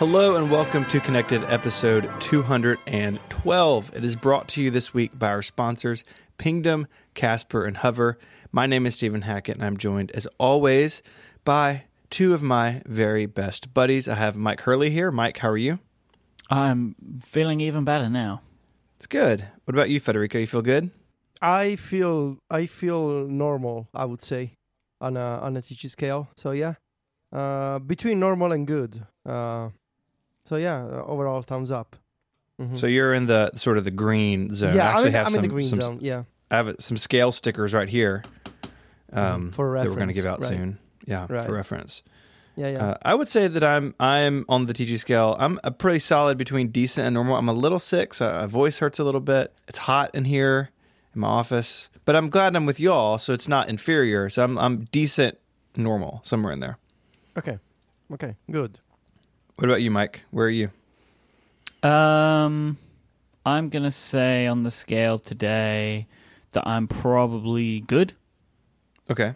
Hello and welcome to Connected episode 212. It is brought to you this week by our sponsors, Pingdom, Casper, and Hover. My name is Stephen Hackett, and I'm joined, as always, by two of my very best buddies. I have Myke Hurley here. Myke, how are you? I'm feeling even better now. It's good. What about you, Federico? You feel good? I feel I feel normal. I would say on a on a Ticci scale. So yeah, uh, between normal and good. Uh, so yeah, uh, overall thumbs up. Mhm. So you're in the sort of the green zone. yeah, I actually I'm, in, have I'm some, in the green some- zone. Yeah, I have some scale stickers right here um, for that we're going to give out right. soon. Yeah, Right. for reference. yeah, yeah. Uh, I would say that I'm I'm on the Ticci scale. I'm a pretty solid between decent and normal. I'm a little sick, so my voice hurts a little bit. It's hot in here in my office, but I'm glad I'm with y'all, so it's not inferior. So I'm I'm decent, normal, somewhere in there. okay, okay, good. What about you, Myke? Where are you? Um, I'm gonna say on the scale today that I'm probably good. Okay,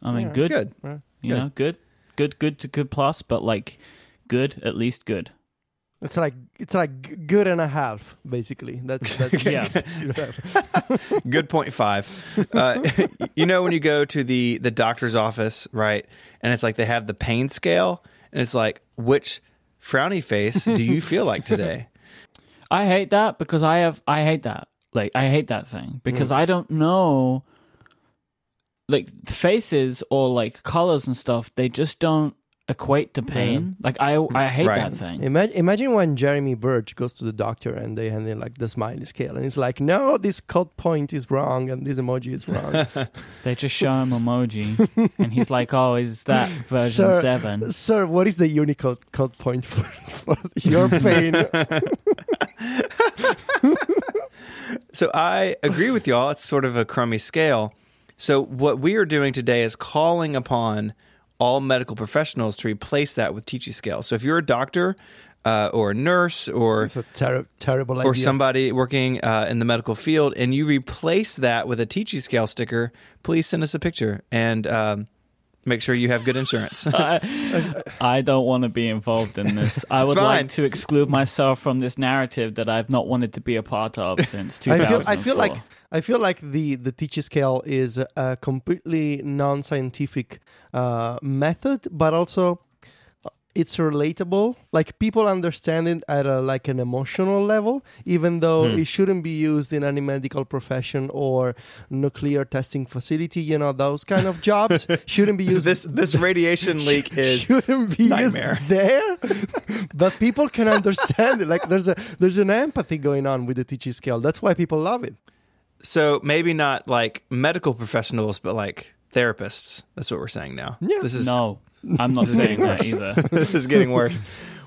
I mean, Yeah, good. good. Right. You good. know, good, good, good to good plus, but like good, at least good. It's like it's like g- good and a half, basically. That's that's Yeah. that's your half. Good point five. Uh, you know when you go to the the doctor's office, right? And it's like they have the pain scale, and it's like which frowny face do you feel like today? I hate that because I have I hate that. Like I hate that thing because mm. I don't know like faces or like colors and stuff, they just don't equate to mm-hmm. pain. Like I I hate Right. that thing. Imagine, imagine when Jeremy Burge goes to the doctor and they hand him like the smiley scale, and he's like, "No, this code point is wrong, and this emoji is wrong." They just show him emoji and he's like, "Oh, is that version Sir, 7?" Sir, what is the Unicode code point for, for your pain? So I agree with y'all. It's sort of a crummy scale. So what we are doing today is calling upon all medical professionals to replace that with Ticci scale. So if you're a doctor uh, or a nurse or it's a ter- terrible idea. or somebody working uh, in the medical field, and you replace that with a Ticci scale sticker, please send us a picture and um, make sure you have good insurance. I, I don't want to be involved in this. I would fine. like to exclude myself from this narrative that I've not wanted to be a part of since I feel, I feel like I feel like the the Ticci scale is a, a completely non-scientific uh, method, but also it's relatable. Like people understand it at a like an emotional level, even though Hmm. it shouldn't be used in any medical profession or nuclear testing facility. You know, those kind of jobs shouldn't be used. this this radiation leak is shouldn't be nightmare. used there, but people can understand it. Like there's a there's an empathy going on with the Ticci scale. That's why people love it. so maybe not like medical professionals, but like therapists. That's what we're saying now. Yeah. this is no, I'm not saying that either. this is getting worse.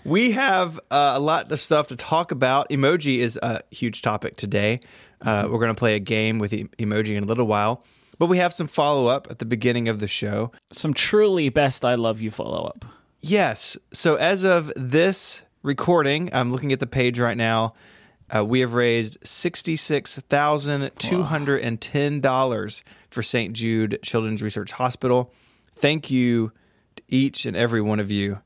We have uh, a lot of stuff to talk about. Emoji is a huge topic today. Uh, we're going to play a game with e- emoji in a little while, but we have some follow up at the beginning of the show. Some truly best I love you follow up. Yes. So as of this recording, I'm looking at the page right now. Uh, we have raised sixty-six thousand two hundred and ten dollars for St. Jude Children's Research Hospital. Thank you each and every one of you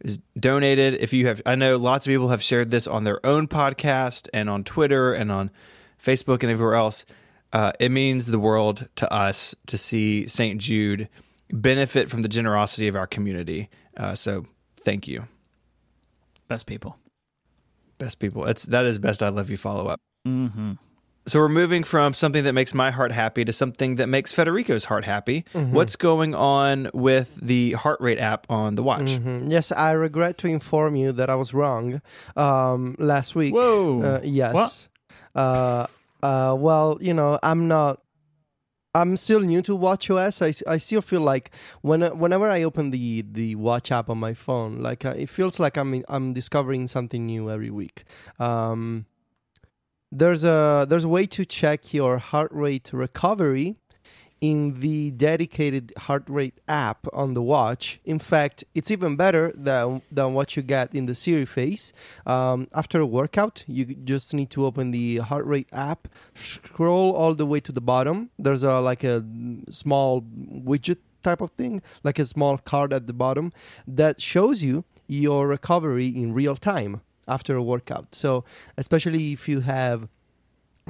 is donated. If you have, I know lots of people have shared this on their own podcast and on Twitter and on Facebook and everywhere else. Uh, it means the world to us to see St. Jude benefit from the generosity of our community. Uh, so thank you, Best people. best people. That's that is best. I love you. Follow up. hmm So we're moving from something that makes my heart happy to something that makes Federico's heart happy. What's going on with the heart rate app on the watch? Mhm. Yes, I regret to inform you that I was wrong um, last week. Whoa. Uh, yes. What? Uh, uh, well, you know, I'm not. I'm still new to WatchOS. I, I still feel like when whenever I open the the Watch app on my phone, like uh, it feels like I'm I'm discovering something new every week. Um, there's a there's a way to check your heart rate recovery in the dedicated heart rate app on the watch. In fact, it's even better than than what you get in the Siri face. Um, after a workout, you just need to open the heart rate app, scroll all the way to the bottom. There's a like a small widget type of thing, like a small card at the bottom that shows you your recovery in real time after a workout. So, especially if you have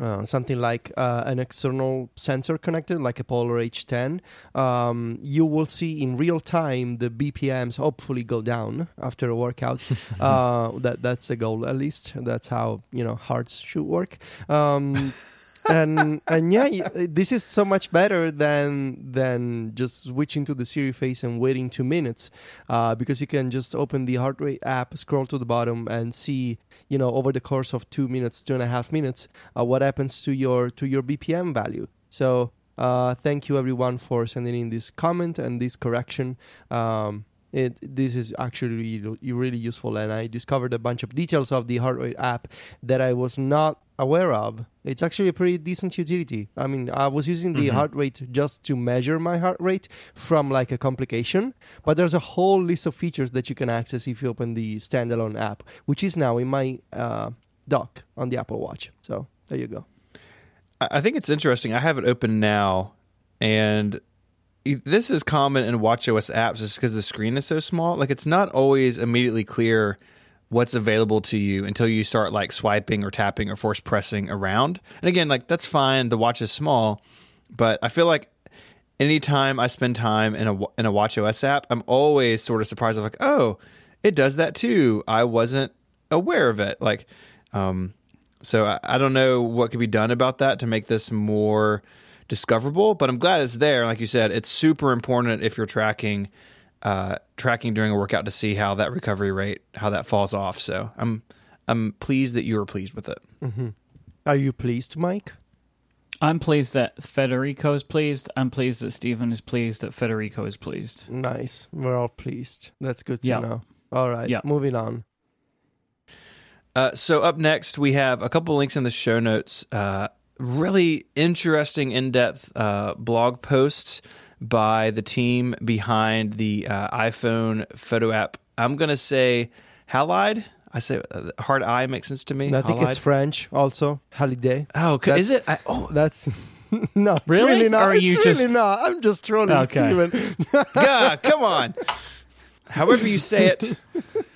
uh, something like uh, an external sensor connected, like a Polar H10, um, you will see in real time the BPMs hopefully go down after a workout. uh, that that's the goal, at least. That's how you know hearts should work. Um, and and yeah, this is so much better than than just switching to the Siri face and waiting two minutes, uh, because you can just open the heart rate app, scroll to the bottom, and see you know over the course of two minutes, two and a half minutes, uh, what happens to your to your BPM value. So uh, thank you everyone for sending in this comment and this correction. Um, it, this is actually really, really useful, and I discovered a bunch of details of the heart rate app that I was not aware of. It's actually a pretty decent utility. I mean, I was using the Mhm. heart rate just to measure my heart rate from like a complication, but there's a whole list of features that you can access if you open the standalone app, which is now in my uh, dock on the Apple Watch. So there you go. I think it's interesting. I have it open now, and this is common in WatchOS apps just because the screen is so small. Like it's not always immediately clear what's available to you until you start like swiping or tapping or force pressing around. And again, like that's fine. The watch is small, but I feel like anytime I spend time in a in a WatchOS app, I'm always sort of surprised. of like, oh, it does that too. I wasn't aware of it. Like, um, so I, I don't know what could be done about that to make this more discoverable. But I'm glad it's there. Like you said, it's super important if you're tracking uh, tracking during a workout to see how that recovery rate how that falls off. So I'm I'm pleased that you were pleased with it. Are you pleased, Myke? I'm pleased that Federico is pleased. I'm pleased that Stephen is pleased that Federico is pleased. Nice. We're all pleased. That's good to Yeah. know. All right. Yeah. Moving on. Uh, so up next, we have a couple links in the show notes. Uh, really interesting, in-depth uh, blog posts by the team behind the uh, iPhone photo app. I'm gonna say Halide. I say uh, hard I makes sense to me. I think it's French also. Holiday. oh, c- is it? I, oh, That's no, it's Really? really not. Or are it's you really just- not. I'm just trolling Okay. Stephen. God, come on. However you say it.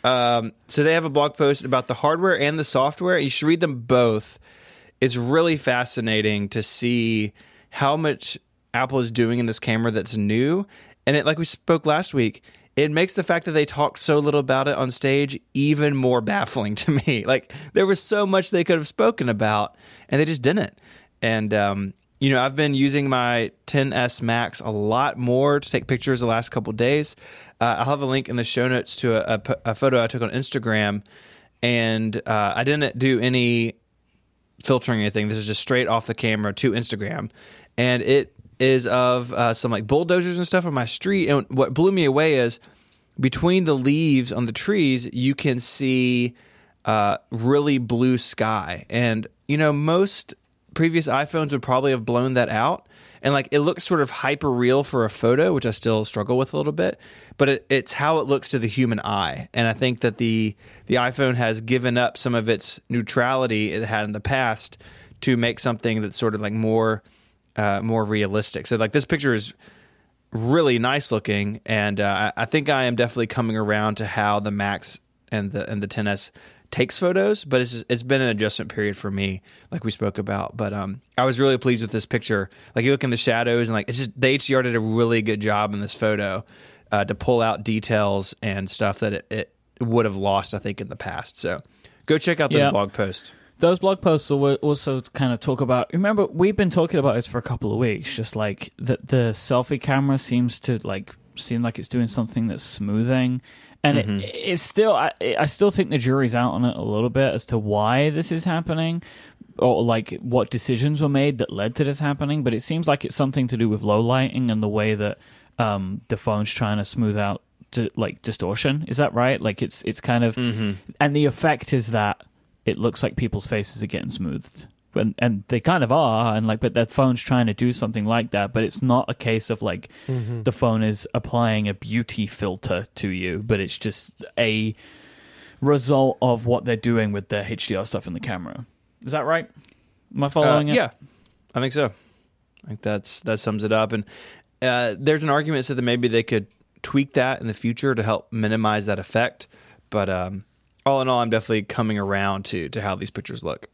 Um, so they have a blog post about the hardware and the software. You should read them both. It's really fascinating to see how much Apple is doing in this camera that's new. And it, like we spoke last week, it makes the fact that they talked so little about it on stage even more baffling to me. Like there was so much they could have spoken about, and they just didn't. And um, you know, I've been using my 10s Max a lot more to take pictures the last couple days. Uh, I'll have a link in the show notes to a photo I took on Instagram, and uh, I didn't do any filtering or anything. This is just straight off the camera to Instagram, and it is of uh, some like bulldozers and stuff on my street. And what blew me away is between the leaves on the trees, you can see uh, really blue sky. And you know, most previous iPhones would probably have blown that out. And like it looks sort of hyper real for a photo, which I still struggle with a little bit. But it, it's how it looks to the human eye, and I think that the the iPhone has given up some of its neutrality it had in the past to make something that's sort of like more uh, more realistic. So like this picture is really nice looking, and uh, I think I am definitely coming around to how the Max and the and the 10s takes photos. But it's it's been an adjustment period for me, like we spoke about. But um, I was really pleased with this picture. Like you look in the shadows, and like it's just the HDR did a really good job in this photo uh, to pull out details and stuff that it, it would have lost, I think, in the past. So go check out this Yeah. blog post. Those blog posts will also kind of talk about. Remember, we've been talking about this for a couple of weeks. Just like the the selfie camera seems to like seem like it's doing something that's smoothing, and it, it's still. I, I still think the jury's out on it a little bit as to why this is happening, or like what decisions were made that led to this happening. But it seems like it's something to do with low lighting and the way that um, the phone's trying to smooth out to like distortion. Is that right? Like it's it's kind of, and the effect is that it looks like people's faces are getting smoothed. And, and they kind of are, and like, but that phone's trying to do something like that. But it's not a case of like the phone is applying a beauty filter to you, but it's just a result of what they're doing with the HDR stuff in the camera. Is that right? Am I Uh, following it? Yeah, I think so. I think that's that sums it up. And uh, there's an argument said that maybe they could tweak that in the future to help minimize that effect. But um, all in all, I'm definitely coming around to to how these pictures look.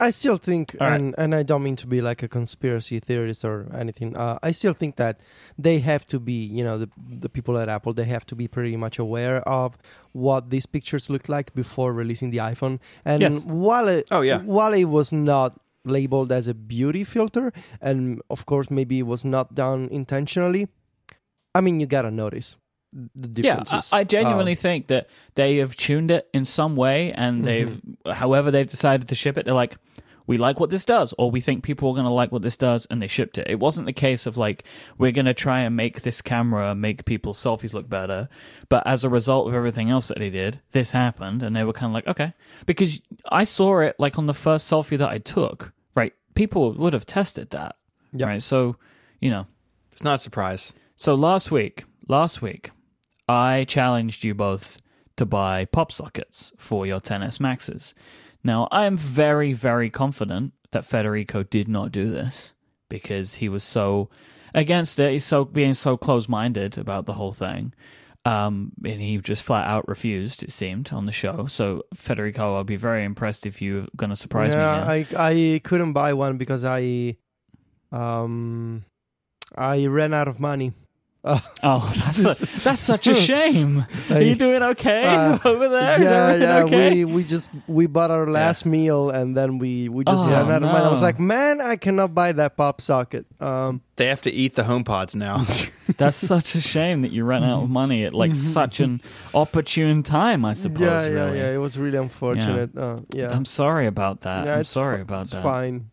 I still think, All right. and and I don't mean to be like a conspiracy theorist or anything. Uh, I still think that they have to be, you know, the the people at Apple, they have to be pretty much aware of what these pictures look like before releasing the iPhone. And Yes. while it, Oh, yeah. while it was not labeled as a beauty filter, and of course maybe it was not done intentionally, I mean, you gotta notice the Yeah. I, I genuinely Um, think that they have tuned it in some way, and they've, Mm-hmm. however they've decided to ship it, they're like, we like what this does, or we think people are going to like what this does, and they shipped it. It wasn't the case of like, we're going to try and make this camera make people's selfies look better, but as a result of everything else that they did, this happened, and they were kind of like, okay, because I saw it like on the first selfie that I took, right? People would have tested that, Yep. right? So, you know, It's not a surprise. so last week, last week, I challenged you both to buy pop sockets for your 10s Maxes. Now, I am very, very confident that Federico did not do this because he was so against it. He's so being so close-minded about the whole thing. Um, and he just flat out refused, it seemed, on the show. So, Federico, I'll be very impressed if you're going to surprise me. yeah, here. I I couldn't buy one because I um I ran out of money. Uh, Oh, that's, a, that's such a shame. Are you doing okay Uh, over there? Is yeah, everything yeah. okay? We we just we bought our last meal and then we we just Oh, ran out of money. I was like, man, I cannot buy that pop socket. Um, They have to eat the home pods now. That's such a shame that you ran out of money at like such an opportune time, I suppose. yeah, yeah, really. yeah. It was really unfortunate. Uh, yeah, I'm sorry about that. yeah. I'm sorry fi- about it's that. fine.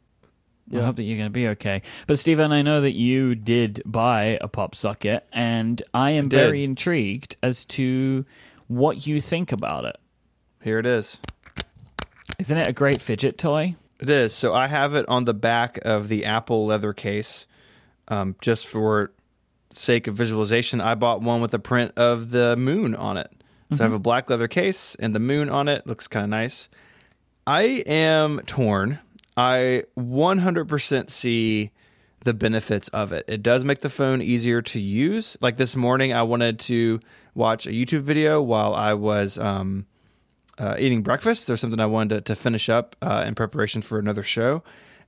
I hope that you're going to be okay. But Stephen, I know that you did buy a pop socket, and I am did. very intrigued as to what you think about it. Here it is. Isn't it a great fidget toy? It is. So I have it on the back of the Apple leather case, um, just for sake of visualization. I bought one with a print of the moon on it. So I have a black leather case and the moon on it. Looks kind of nice. I am torn. I 100% see the benefits of it. It does make the phone easier to use. Like this morning, I wanted to watch a YouTube video while I was um, uh, eating breakfast. There's something I wanted to, to finish up uh, in preparation for another show.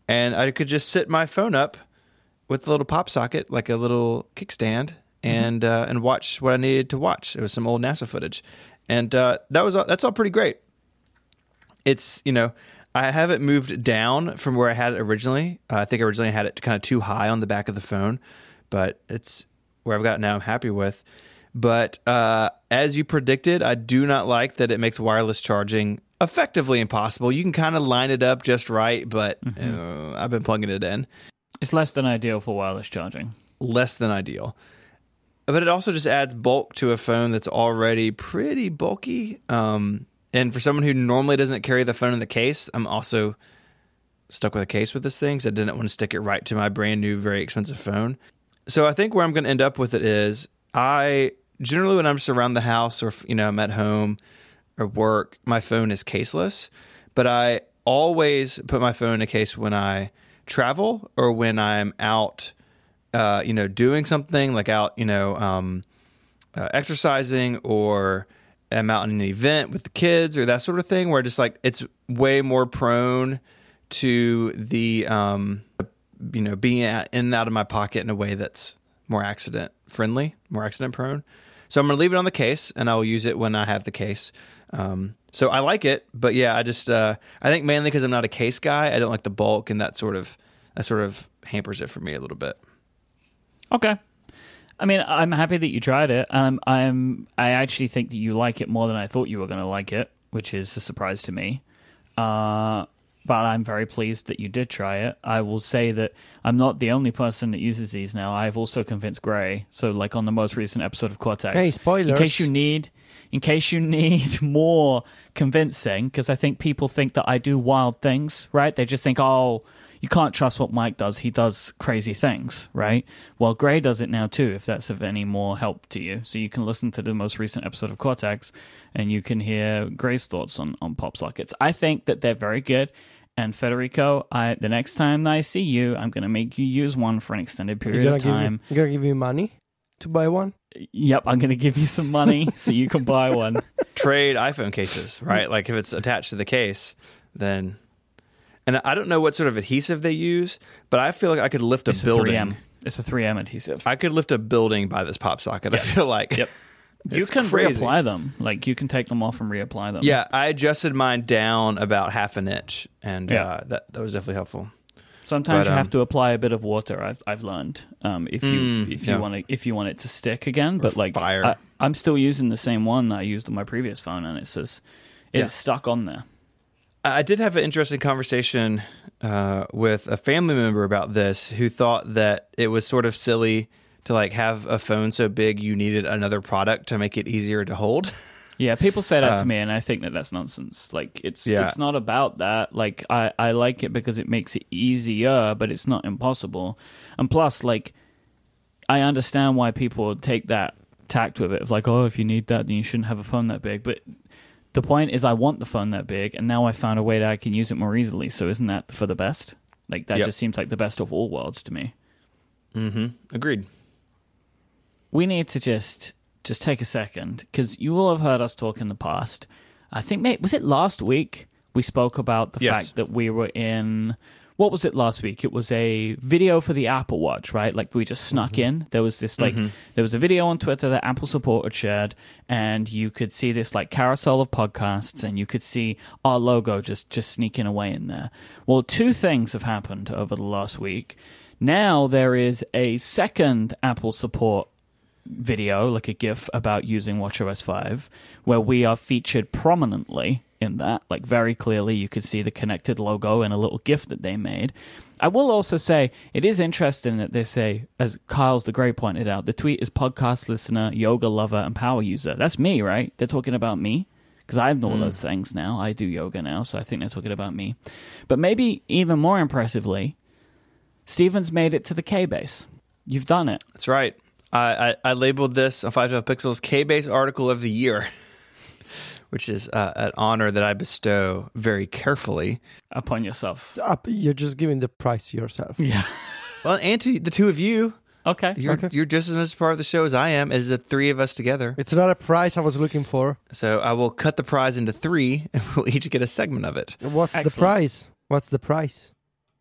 And I could just sit my phone up with a little pop socket, like a little kickstand, and uh, and watch what I needed to watch. It was some old NASA footage, and uh, that was all, that's all pretty great. It's you know I have it moved down from where I had it originally. Uh, I think originally I had it kind of too high on the back of the phone, but it's where I've got it now. I'm happy with. But uh, as you predicted, I do not like that it makes wireless charging effectively impossible. You can kind of line it up just right, but uh, I've been plugging it in It's less than ideal for wireless charging. less than ideal. But it also just adds bulk to a phone that's already pretty bulky. Um, and for someone who normally doesn't carry the phone in the case, I'm also stuck with a case with this thing because I didn't want to stick it right to my brand new, very expensive phone. So I think where I'm going to end up with it is I generally when I'm just around the house or you know I'm at home or work, my phone is caseless. But I always put my phone in a case when I travel or when I'm out uh, you know, doing something like out, you know, um, uh, exercising or I'm out in an event with the kids or that sort of thing, where just like it's way more prone to the, um, you know, being out, in and out of my pocket in a way that's more accident friendly, more accident prone. So I'm going to leave it on the case and I will use it when I have the case. Um, so I like it, but yeah, I just, uh, I think mainly because I'm not a case guy, I don't like the bulk and that sort of, that sort of hampers it for me a little bit. Okay. I mean, I'm happy that you tried it. Um, I'm. I actually think that you like it more than I thought you were going to like it, which is a surprise to me. Uh, but I'm very pleased that you did try it. I will say that I'm not the only person that uses these now. I've also convinced Grey. So, like on the most recent episode of Cortex, Hey, spoilers! in case you need, in case you need more convincing, because I think people think that I do wild things, right? They just think, oh, you can't trust what Myke does. He does crazy things, right? Well, Grey does it now too, if that's of any more help to you. So you can listen to the most recent episode of Cortex and you can hear Grey's thoughts on, on pop sockets. I think that they're very good. And Federico, I the next time I see you, I'm gonna make you use one for an extended period gonna of time. you're gonna give you money to buy one. Yep, I'm gonna give you some money so you can buy one. trade iPhone cases, right? Like if it's attached to the case, then. And I don't know what sort of adhesive they use, but I feel like I could lift a It's a building. 3M. It's a 3M adhesive. I could lift a building by this pop socket. I feel like. Yep. you can crazy. reapply them. Like you can take them off and reapply them. Yeah, I adjusted mine down about half an inch, and Yeah. uh, that that was definitely helpful. Sometimes But, you have um, to apply a bit of water. I've I've learned um, if you Mm, if you yeah. want to if you want it to stick again. But like fire. I, I'm still using the same one that I used on my previous phone, and it says it's Yeah. stuck on there. I did have an interesting conversation uh, with a family member about this, who thought that it was sort of silly to like have a phone so big you needed another product to make it easier to hold. Yeah, people say that Uh, to me, and I think that that's nonsense. Like it's Yeah. it's not about that. Like I I like it because it makes it easier, but it's not impossible. And plus, like I understand why people take that tact with it. Of like, oh, if you need that, then you shouldn't have a phone that big. But the point is, I want the phone that big, and now I found a way that I can use it more easily. So isn't that for the best? Like that Yep. just seems like the best of all worlds to me. mm-hmm. Agreed. we need to just just take a second because you will have heard us talk in the past. I think, mate, was it last week we spoke about the Yes. fact that we were in. What was it last week? It was a video for the Apple Watch, right? Like we just snuck mm-hmm. in. There was this like mm-hmm. there was a video on Twitter that Apple support had shared, and you could see this like carousel of podcasts, and you could see our logo just just sneaking away in there. Well, two things have happened over the last week. Now there is a second Apple support video, like a GIF about using WatchOS 5, where we are featured prominently in that. Like, very clearly, you could see the connected logo and a little GIF that they made. I will also say it is interesting that they say, as Kyle's the Great pointed out, the tweet is podcast listener, yoga lover, and power user. That's me, right? They're talking about me. Because I have all hmm. those things now. I do yoga now, so I think they're talking about me. But maybe even more impressively, Stephen's made it to the K base. You've done it. That's right. I, I, I labeled this on 512 Pixels K Base Article of the Year, which is uh, an honor that I bestow very carefully. upon yourself. Up, you're just giving the price to yourself. Yeah. Well, and to the two of you, Okay. you're, Okay. you're just as much part of the show as I am, as the three of us together. It's not a prize I was looking for. So I will cut the prize into three, and we'll each get a segment of it. What's Excellent. the price? What's the price?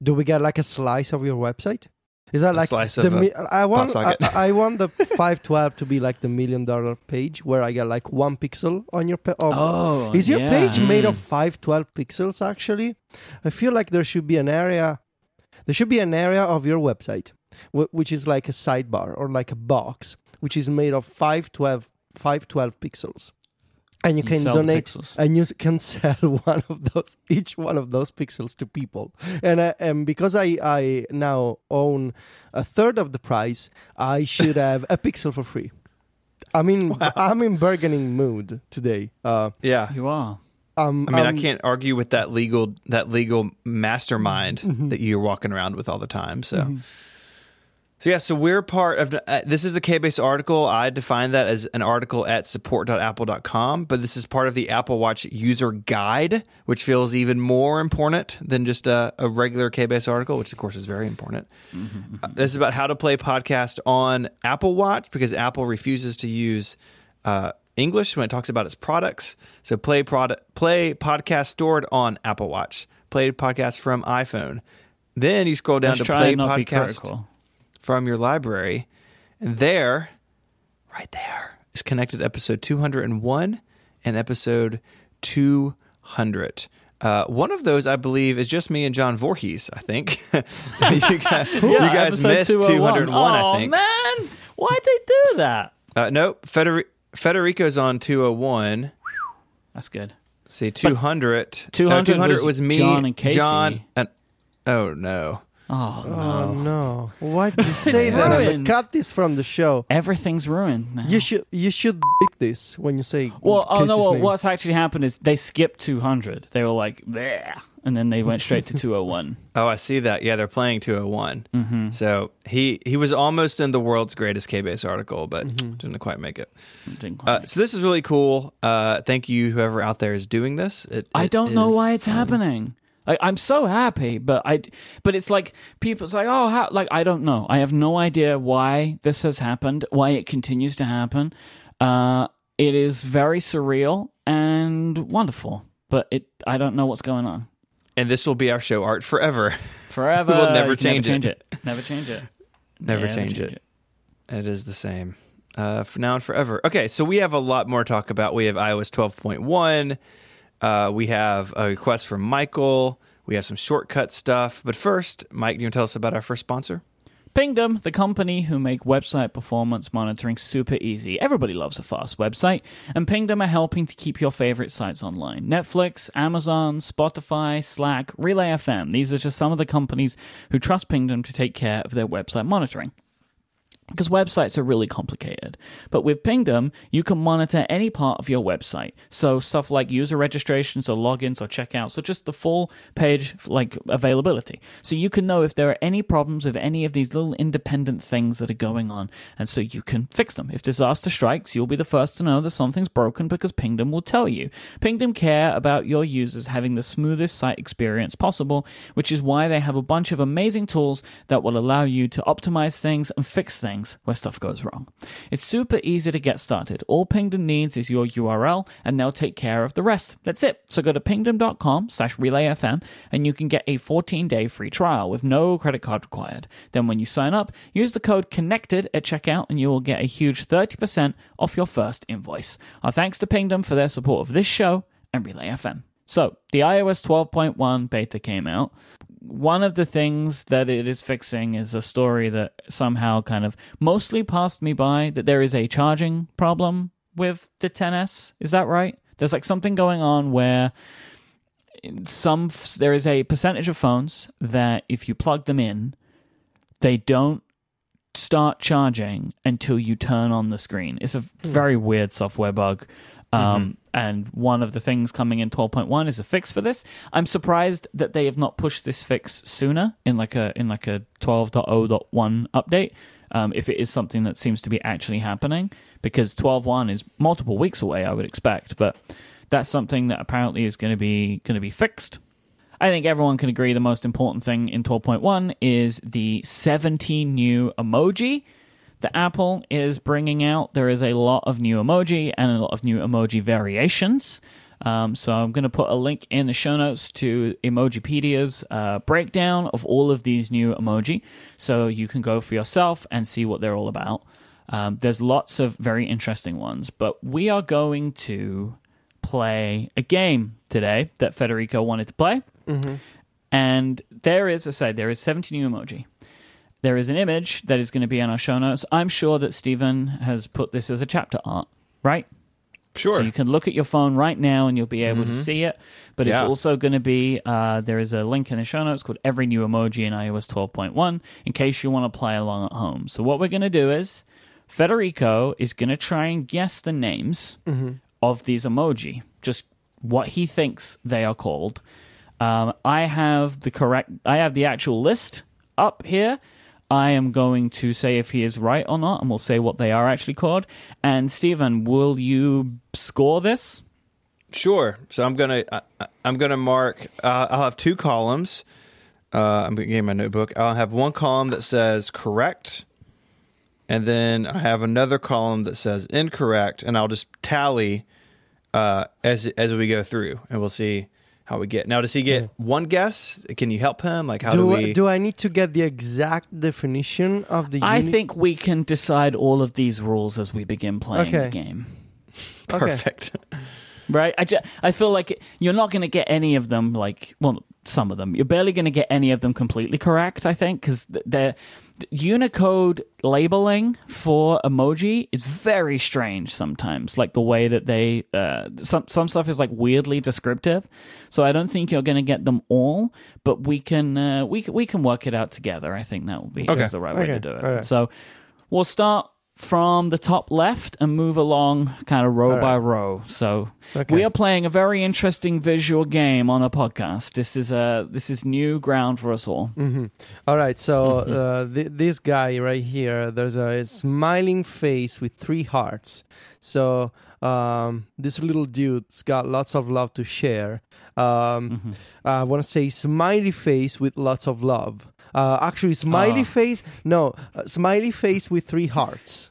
Do we get like a slice of your website? Is that A like slice the of mi- I want I. I want the 512 to be like the million dollar page where I get like one pixel on your pa- of, Oh, Is your yeah. page made Mm. of 512 pixels actually? I feel like there should be an area there should be an area of your website wh- which is like a sidebar or like a box which is made of 512 512 pixels. And you, You can donate and you can sell one of those each one of those pixels to people. And I, and because I I now own a third of the price, I should have a pixel for free. I mean, I'm in bargaining mood today. Uh, Yeah. You are. um, I mean, um, I can't argue with that legal that legal mastermind that you're walking around with all the time. So, so yeah, so we're part of. Uh, this is a K-base article. I define that as an article at support.apple.com, but this is part of the Apple Watch user guide, which feels even more important than just a, a regular K-base article, which of course is very important. Uh, this is about how to play podcast on Apple Watch because Apple refuses to use uh, English when it talks about its products. So play product, play podcast stored on Apple Watch, play podcast from iPhone. Then you scroll down Let's to play and not be podcast. From your library, and there, right there, is connected episode 201 and episode 200. Uh, one of those, I believe, is just me and John Voorhees. I think you guys, you guys missed 201. Oh, I think. man. Why'd they do that? Uh, no, Federi- Federico's on 201. That's good. See, 200. 200 no, 200 was was, me, John and Casey. John, and oh no. Oh, no. Oh no! Why did you say that? ruined. Cut this from the show. Everything's ruined now. You should you should beep this when you say. well, oh no, Casey's well, name. what's actually happened is they skipped 200. They were like, there. And then they went straight to 201. Oh, I see that. Yeah, they're playing 201. Mm-hmm. So he he was almost in the world's greatest K-base article, but didn't quite make it. Didn't quite Uh, make so this is really cool. Uh, thank you, whoever out there is doing this. It, I it don't know is- why it's happening. Like, I'm so happy, but I, but it's like people's like, oh, how, like I don't know. I have no idea why this has happened, why it continues to happen. Uh, It is very surreal and wonderful, but it I don't know what's going on. And this will be our show art forever. Forever, We'll never you can change change it. it. Never change it. Never change it. It is the same. Uh, for now and forever. Okay, so we have a lot more to talk about. We have iOS 12.1. Uh, we have a request from Michael. We have some shortcut stuff. But first, Myke, do you want to tell us about our first sponsor? Pingdom, the company who make website performance monitoring super easy. Everybody loves a fast website, and Pingdom are helping to keep your favorite sites online. Netflix, Amazon, Spotify, Slack, Relay FM. These are just some of the companies who trust Pingdom to take care of their website monitoring. Because websites are really complicated. But with Pingdom, you can monitor any part of your website. So stuff like user registrations or logins or checkouts, or just the full page like availability. So you can know if there are any problems with any of these little independent things that are going on. And so you can fix them. If disaster strikes, you'll be the first to know that something's broken because Pingdom will tell you. Pingdom care about your users having the smoothest site experience possible, which is why they have a bunch of amazing tools that will allow you to optimize things and fix things where stuff goes wrong. It's super easy to get started. All Pingdom needs is your URL and they'll take care of the rest. That's it. So go to pingdom.com slash relayfm and you can get a 14 day free trial with no credit card required. Then when you sign up, use the code connected at checkout and you will get a huge 30% off your first invoice. Our thanks to Pingdom for their support of this show and Relay FM. So, the iOS 12.1 beta came out. One of the things that it is fixing is a story that somehow kind of mostly passed me by that there is a charging problem with the 10s. Is that right? There's like something going on where some there is a percentage of phones that if you plug them in, they don't start charging until you turn on the screen. It's a very weird software bug. Um, And one of the things coming in 12.1 is a fix for this. I'm surprised that they have not pushed this fix sooner in like a in like a 12.0.1 update. Um, if it is something that seems to be actually happening, because 12.1 is multiple weeks away, I would expect. But that's something that apparently is going to be going to be fixed. I think everyone can agree the most important thing in 12.1 is the 70 new emoji that Apple is bringing out. There is a lot of new emoji and a lot of new emoji variations. Um, so I'm going to put a link in the show notes to Emojipedia's uh, breakdown of all of these new emoji, so you can go for yourself and see what they're all about. Um, there's lots of very interesting ones, but we are going to play a game today that Federico wanted to play. And there is, I say, there is 70 new emoji. There is an image that is going to be in our show notes. I'm sure that Stephen has put this as a chapter art, right? Sure. So you can look at your phone right now and you'll be able to see it. But it's also going to be uh, there is a link in the show notes called Every New Emoji in iOS 12.1 in case you want to play along at home. So what we're going to do is Federico is going to try and guess the names of these emoji, just what he thinks they are called. Um, I have the correct. I have the actual list up here. I am going to say if he is right or not, and we'll say what they are actually called. And Stephen, will you score this? Sure. So I'm gonna I, I'm gonna mark. Uh, I'll have two columns. Uh, I'm getting my notebook. I'll have one column that says correct, and then I have another column that says incorrect, and I'll just tally uh, as as we go through, and we'll see how we get. Now, does he get one guess? Can you help him? Like, how do, do, we? I, do I need to get the exact definition of the I uni- think we can decide all of these rules as we begin playing the Okay. game. okay. Perfect. Right? I, ju- I feel like you're not going to get any of them, like, well, some of them. You're barely going to get any of them completely correct, I think, because the Unicode labeling for emoji is very strange sometimes. Like the way that they, uh, some, some stuff is like weirdly descriptive. So I don't think you're going to get them all, but we can, uh, we, can- we can work it out together. I think that will be Okay. the right way to do it. Okay. So we'll start from the top left and move along kind of row All by row. So Okay. we are playing a very interesting visual game on a podcast. This is a this is new ground for us all. Mm-hmm. All right, so uh, th- this guy right here, there's a smiling face with three hearts. So um, this little dude's got lots of love to share. Um, I want to say smiley face with lots of love. Uh, actually, smiley Ah. face, no, uh, smiley face with three hearts.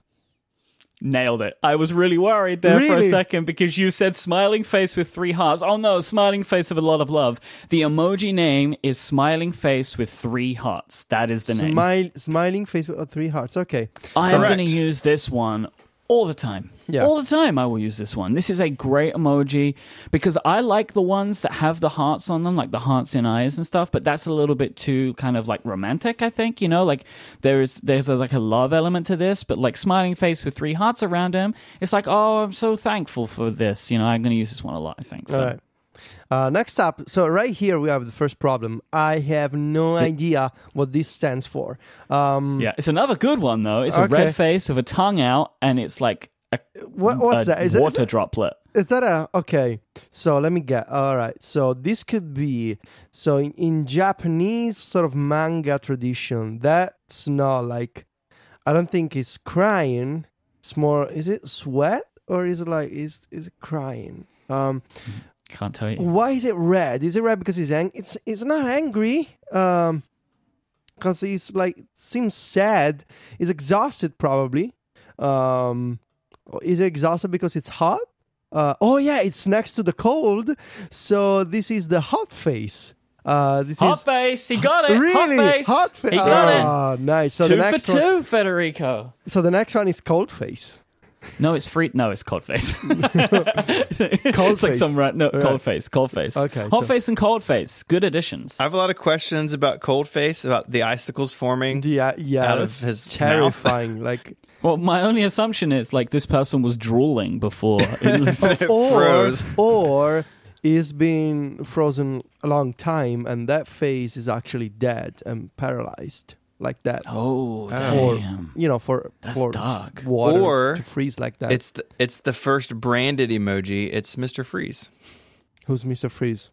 nailed it. I was really worried there for a second because you said smiling face with three hearts. Oh no, smiling face of a lot of love. The emoji name is smiling face with three hearts. That is the name. Smile, smiling face with three hearts. Okay. I am going to use this one all the time. Yeah. All the time I will use this one. This is a great emoji because I like the ones that have the hearts on them, like the hearts in eyes and stuff, but that's a little bit too kind of like romantic, I think, you know, like there's there's a, like a love element to this, but like smiling face with three hearts around him, it's like, "Oh, I'm so thankful for this." You know, I'm going to use this one a lot, I think. So All right. Uh, next up, so right here we have the first problem. I have no idea what this stands for. Um, yeah, it's another good one though. It's a red face with a tongue out and it's like a what, what's a that? Is, is, water it, droplet. is that a okay? So let me get. All right. So this could be so in, in Japanese sort of manga tradition. That's not like I don't think it's crying. It's more. Is it sweat or is it like is is it crying? Um, Can't tell you. why is it red? Is it red because he's ang- It's it's not angry. Um, because he's like seems sad. He's exhausted probably. Um, is it exhausted because it's hot? Uh, oh yeah, it's next to the cold. So this is the hot face. Uh, this Hot is face, he got it. really Hot face, hot face. he got it. Oh, nice. So two the for two, one. Federico. So the next one is cold face. No, it's free. No, it's cold face. Cold it's like face. some ra- no Right. cold face, cold face. Okay, hot so- face and cold face, good additions. I have a lot of questions about cold face, about the icicles forming. Yeah, yeah, Out of that's his mouth. terrifying. like Well, my only assumption is like this person was drooling before. It was- or froze. or is being frozen a long time and that face is actually dead and paralyzed like that oh, for damn. you know for That's for dark. water Or to freeze like that It's the, it's the first branded emoji. It's Mr. Freeze. who's mr freeze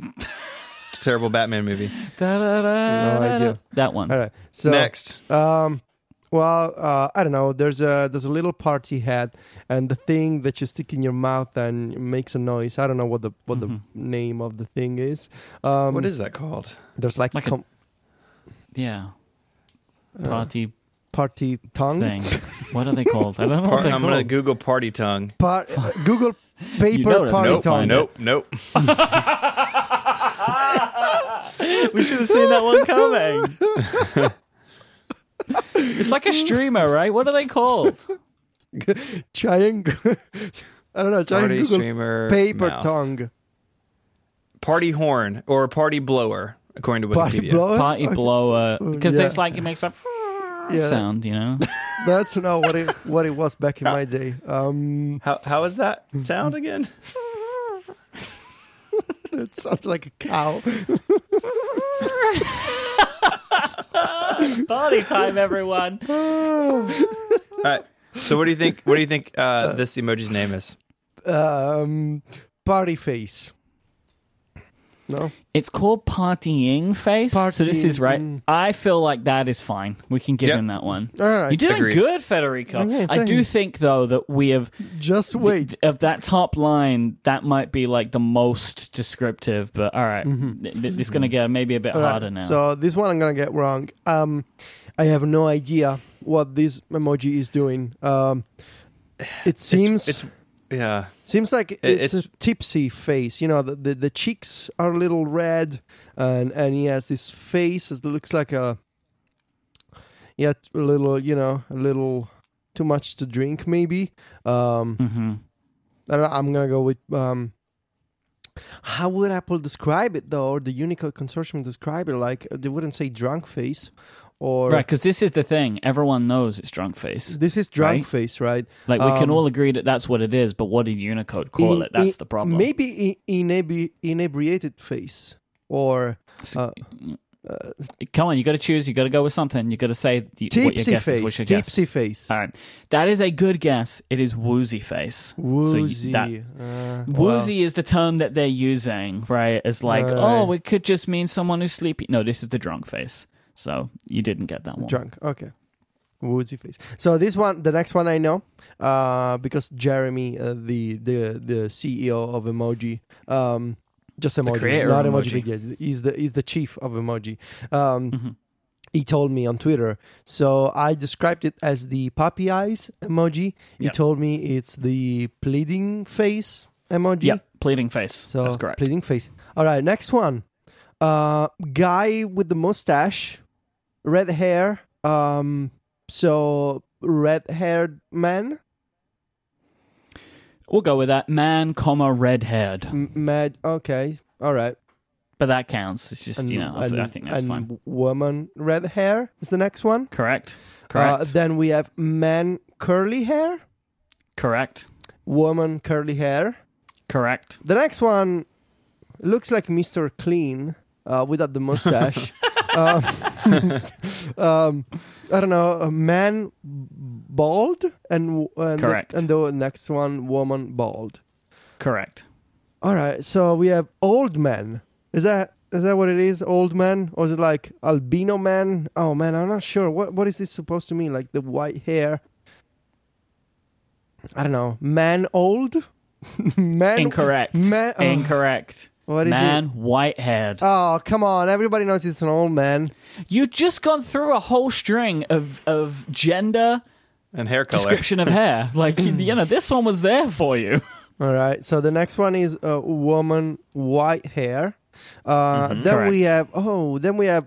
It's a terrible Batman movie. Da-da-da-da-da. idea. That one. all right so Next. um well uh, i don't know there's a there's a little party hat and the thing that you stick in your mouth and makes a noise i don't know what the what Mhm. the name of the thing is um what is that called? there's like, Like a com- Yeah. uh, Party party tongue thing. What are they called? I don't know. Par- I'm going to. Google party tongue. Par- uh, google paper know party Nope, tongue find Nope, nope. we should have seen that one coming. it's like a streamer, right? What are they called? giant I don't know, giant Party Google streamer. paper mouth. tongue. Party horn or party blower, according to Party Wikipedia. blower? Party Okay. blower. Because yeah. it's like it makes a Yeah. sound, you know? That's not what it what it was back in my day. Um How how is that sound again? it sounds like a cow. Party time, everyone. All right. So what do you think? What do you think uh, this emoji's name is? um party face. No? It's called partying face. so this is right. Partying. I feel like that is fine. We can give Yep. him that one. All right. You're doing Agreed. good, Federico. Okay, I do thanks. think though that we have Just wait. of that top line. That might be like the most descriptive. But all right. Th- th- it's going to get maybe a bit All right, harder now. So this one I'm gonna get wrong. Um I have no idea what this emoji is doing. Um it seems it's yeah. Seems like It- it's, it's- a tipsy face. You know, the, the the cheeks are a little red, and and he has this face that looks like a yeah, a little you know, a little too much to drink maybe. Um, hmm I don't know, I'm gonna go with um. How would Apple describe it though, or the Unicode consortium describe it? Like they wouldn't say drunk face, or Right, because this is the thing. Everyone knows it's drunk face. this is drunk Right? face, right? Like we can Um, all agree that that's what it is. But what did Unicode call In- it? That's in- the problem. Maybe inebri- inebriated face, or uh, Come on, you got to choose. You got to go with something. You got to say the, what your tipsy guess is. face. What's your guess? Tipsy face. All right, that is a good guess. It is woozy face. So Woozy. that- uh, Woozy is the term that they're using, right? It's like, oh, it could just mean someone who's sleepy. No, this is the drunk face. So you didn't get that one. drunk. Okay. Woozy face. So this one, the next one I know, uh, because Jeremy, uh, the the the CEO of Emoji, um, just emoji, not emoji. Emoji. He's the he's the chief of Emoji. Um, Mhm. he told me on Twitter. So I described it as the puppy eyes emoji. He Yep. told me it's the pleading face emoji. Yep, pleading face. So That's correct. pleading face. All right, next one. Uh, guy with the mustache, red hair. Um, so red haired man. We'll go with that. Man, comma, red haired. M- mad. Okay. All right. But that counts. It's just, you know, I, th- I think that's and fine. Woman, red hair is the next one. Correct. Uh, Correct. then we have man, curly hair. Correct. Woman, curly hair. Correct. The next one looks like Mr. Clean uh, without the mustache. um, um, I don't know, a man bald and and Correct. The, and the next one woman bald. Correct. All right, so we have old man. Is that is that what it is? Old man, or is it like albino man? Oh man, I'm not sure. What what is this supposed to mean? Like the white hair? I don't know. Man old. man Incorrect. Man. oh, Incorrect. What is Man, it? white haired. Oh come on! Everybody knows it's an old man. You've just gone through a whole string of, of gender And hair color. description of hair. Like, you know, this one was there for you. All right. So the next one is a woman, white hair. Uh, Then we have oh, then we have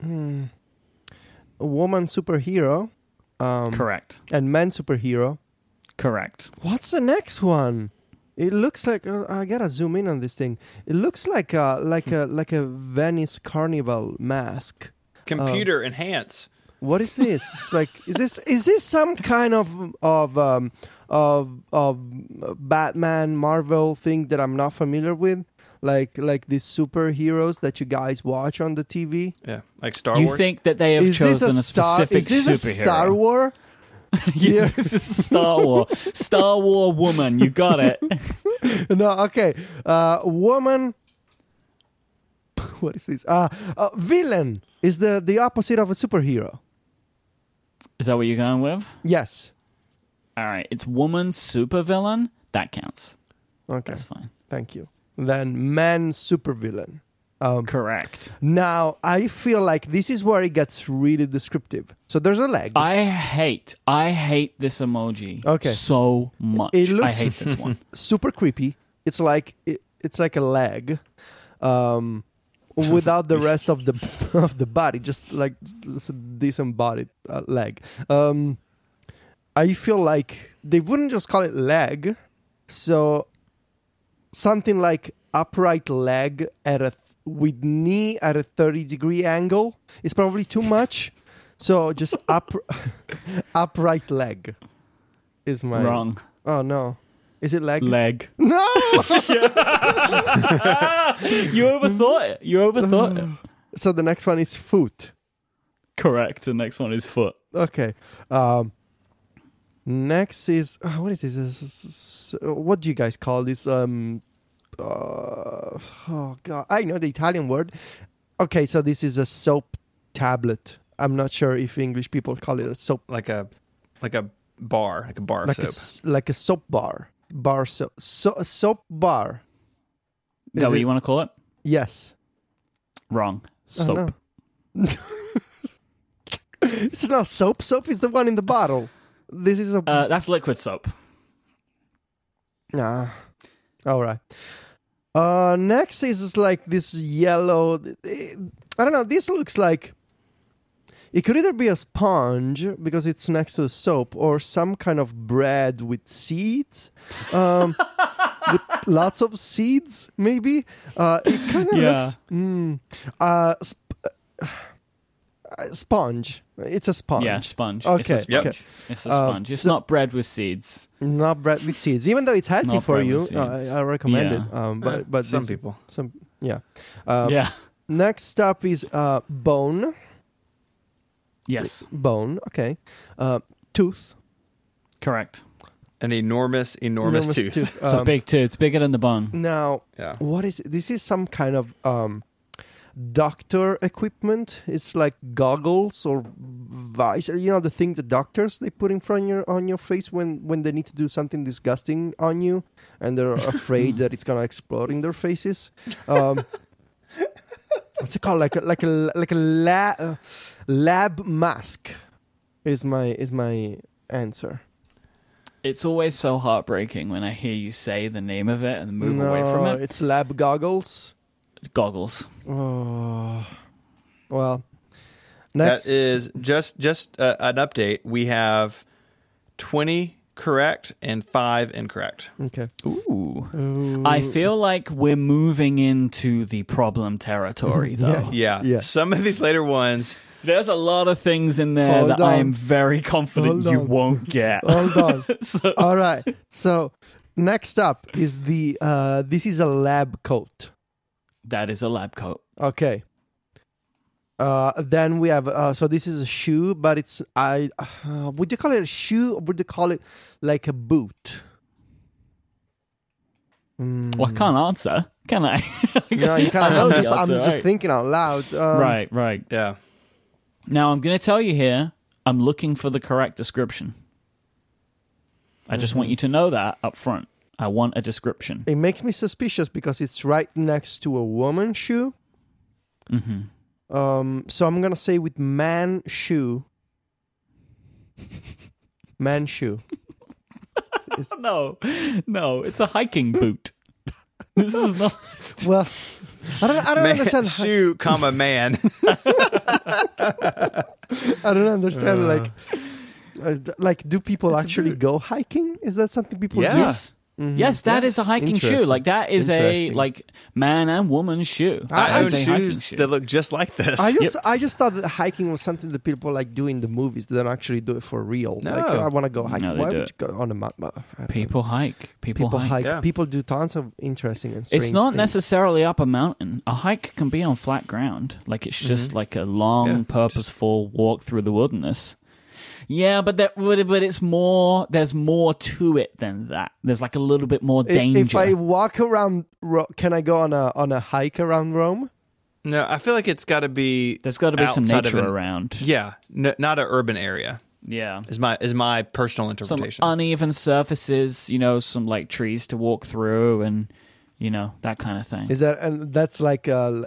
hmm, a woman superhero, um, Correct. and man superhero. Correct. What's the next one? It looks like uh, I gotta zoom in on this thing. It looks like a like a like a Venice Carnival mask. Computer enhance. What is this? it's like is this is this some kind of of um of of Batman Marvel thing that I'm not familiar with? Like like these superheroes that you guys watch on the TV? Yeah, like Star Wars. you Wars. think that they have is this chosen a a, star? specific Is this superhero? a Star War? yeah, this is Star War. Star War woman. You got it. no, okay. Uh, woman. What is this? Uh, uh, villain is the the opposite of a superhero. Is that what you're going with? Yes. All right. It's woman supervillain. That counts. Okay. That's fine. Thank you. Then man supervillain. Um, Correct. Now, I feel like this is where it gets really descriptive. So there's a leg. I hate. I hate this emoji. Okay. So much. It looks- I hate this one. super creepy. It's like it, it's like a leg, um, without the rest of the of the body, just like it's a disembodied uh, leg. Um, I feel like they wouldn't just call it leg, so something like upright leg at a with knee at a thirty degree angle is probably too much. So just up upright leg is my Wrong. Oh no. Is it leg? Leg. No. you overthought it. You overthought it. so the next one is foot. Correct. The next one is foot. Okay. Um next is uh, what is this? This is- uh, what do you guys call this? Um uh, oh god. I know the Italian word. Okay, so this is a soap tablet. I'm not sure if English people call it a soap like a like a bar, like a bar like a soap. s- like a soap bar. Bar soap. So, soap bar. Is that Is what it- you want to call it? Yes. Wrong. Oh, Soap. no. it's not soap. Soap is the one in the bottle. This is a Uh, that's liquid soap. nah. All right. Uh, next is like this yellow. I don't know. This looks like it could either be a sponge because it's next to soap, or some kind of bread with seeds, um, with lots of seeds. Maybe uh, it kind of Yeah. looks. Mm, uh, sp- uh, sponge. It's a sponge. Yeah, sponge. Okay, It's a sponge. okay. It's a sponge. it's so- not bread with seeds. Not bread with seeds, even though it's healthy Not for you. uh. I, I recommend Yeah. it. Um, but but Some people. some yeah. Um, yeah. Next up is uh, bone. Yes. Bone. Okay. Uh, tooth. Correct. An enormous, enormous, tooth. So Um, big too. It's bigger than the bone. Now, Yeah. what is this? Is some kind of um, doctor equipment? It's like goggles or visor. You know the thing the doctors they put in front of your on your face when when they need to do something disgusting on you, and they're afraid that it's gonna explode in their faces. Um, what's it called? Like a like a like a lab uh, lab mask is my is my answer. It's always so heartbreaking when I hear you say the name of it and move no, away from it. it's lab goggles. Goggles. Oh, well. Next, That is just just uh, an update. We have twenty correct and five incorrect. okay. Ooh. I feel like we're moving into the problem territory, though. Yes. Yeah, Yeah. Some of these later ones. There's a lot of things in there Hold that I am very confident Hold you on. won't get. Hold on. So- All right. So next up is the uh this is a lab coat. That is a lab coat. Okay. Uh, then we have uh, so this is a shoe, but it's I uh, would you call it a shoe or would you call it like a boot? Mm. Well, I can't answer, can I? No, you I can't. know I'm the just I'm answer, just thinking out loud. Um, right, right. Yeah. Now I'm going to tell you here. I'm looking for the correct description. I just Mm-hmm. want you to know that up front. I want a description. It makes me suspicious because it's right next to a woman shoe. hmm Um, so I'm gonna say with man shoe. Man shoe. It's- No, no, it's a hiking boot. this is not. well, I don't. I don't Man, understand. hi- shoe, comma man. I don't understand. like, uh, like, do people actually go hiking? Is that something people Yeah. do? Yes. Mhm. Yes, that Yeah. is a hiking shoe. Like that is a like man and woman shoe. I I own is a hiking shoes shoe. that look just like this. I just, I just thought that hiking was something that people like do in the movies. They don't actually do it for real. No. Like, I want to go hiking. No, they Why do would you go on a mountain? People hike. People, People hike. hike. Yeah. People do tons of interesting and strange It's not things. necessarily up a mountain. A hike can be on flat ground. Like it's just Mm-hmm. like a long, Yeah. purposeful walk through the wilderness. Yeah, but that but, but it's more. There's more to it than that. There's like a little bit more danger. If I walk around, can I go on a on a hike around Rome? no, I feel like it's got to be. There's got to be some outside of nature an- around. Yeah, n- not an urban area. Yeah. Is my is my personal Some interpretation. uneven surfaces, you know, some like trees to walk through, and you know that kind of thing. Is that and that's like uh,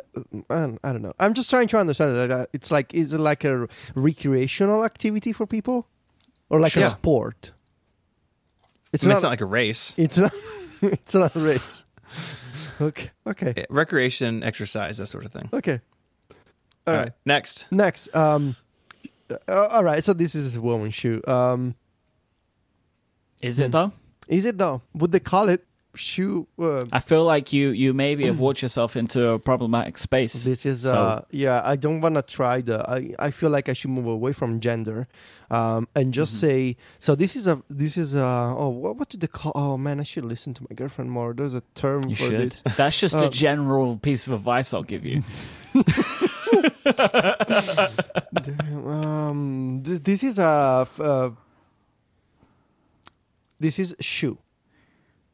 I don't, I don't know. I'm just trying to understand it. Uh, It's like is it like a recreational activity for people, or like a sport? It's I mean, not. it's not like a race. it's not. it's not a race. Okay. Okay. Yeah, recreation, exercise, that sort of thing. Okay. All right. Next. Next. Um. uh, all right. So this is a woman's shoe. Um. Is it though? Is it though? Would they call it shoe? Uh, I feel like you you maybe have walked yourself into a problematic space. This is So- uh yeah, I don't want to try the I I feel like I should move away from gender um and just Mm-hmm. say so this is a this is uh oh what what do they call oh man I should listen to my girlfriend more. There's a term You for should. this. That's just a Um, general piece of advice I'll give you. Damn, um th- this is a uh, this is shoe.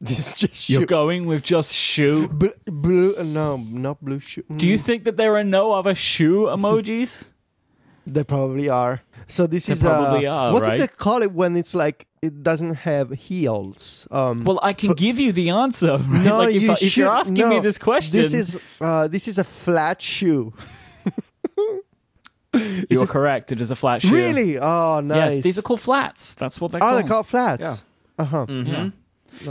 This is just. You're going with just shoe. Bl- blue uh, no, not blue shoe. Do you think that there are no other shoe emojis? They probably are. So this They is probably uh, are, what right? do they call it when it's like it doesn't have heels? Um Well, I can For- give you the answer. Right? No, like if, you I- if should, you're asking me this question, This is uh, this is a flat shoe. you're it- correct. It is a flat shoe. Really? Oh, nice. Yes, these are called flats. That's what they're oh, called. they're called flats. Yeah. Uh huh. Yeah.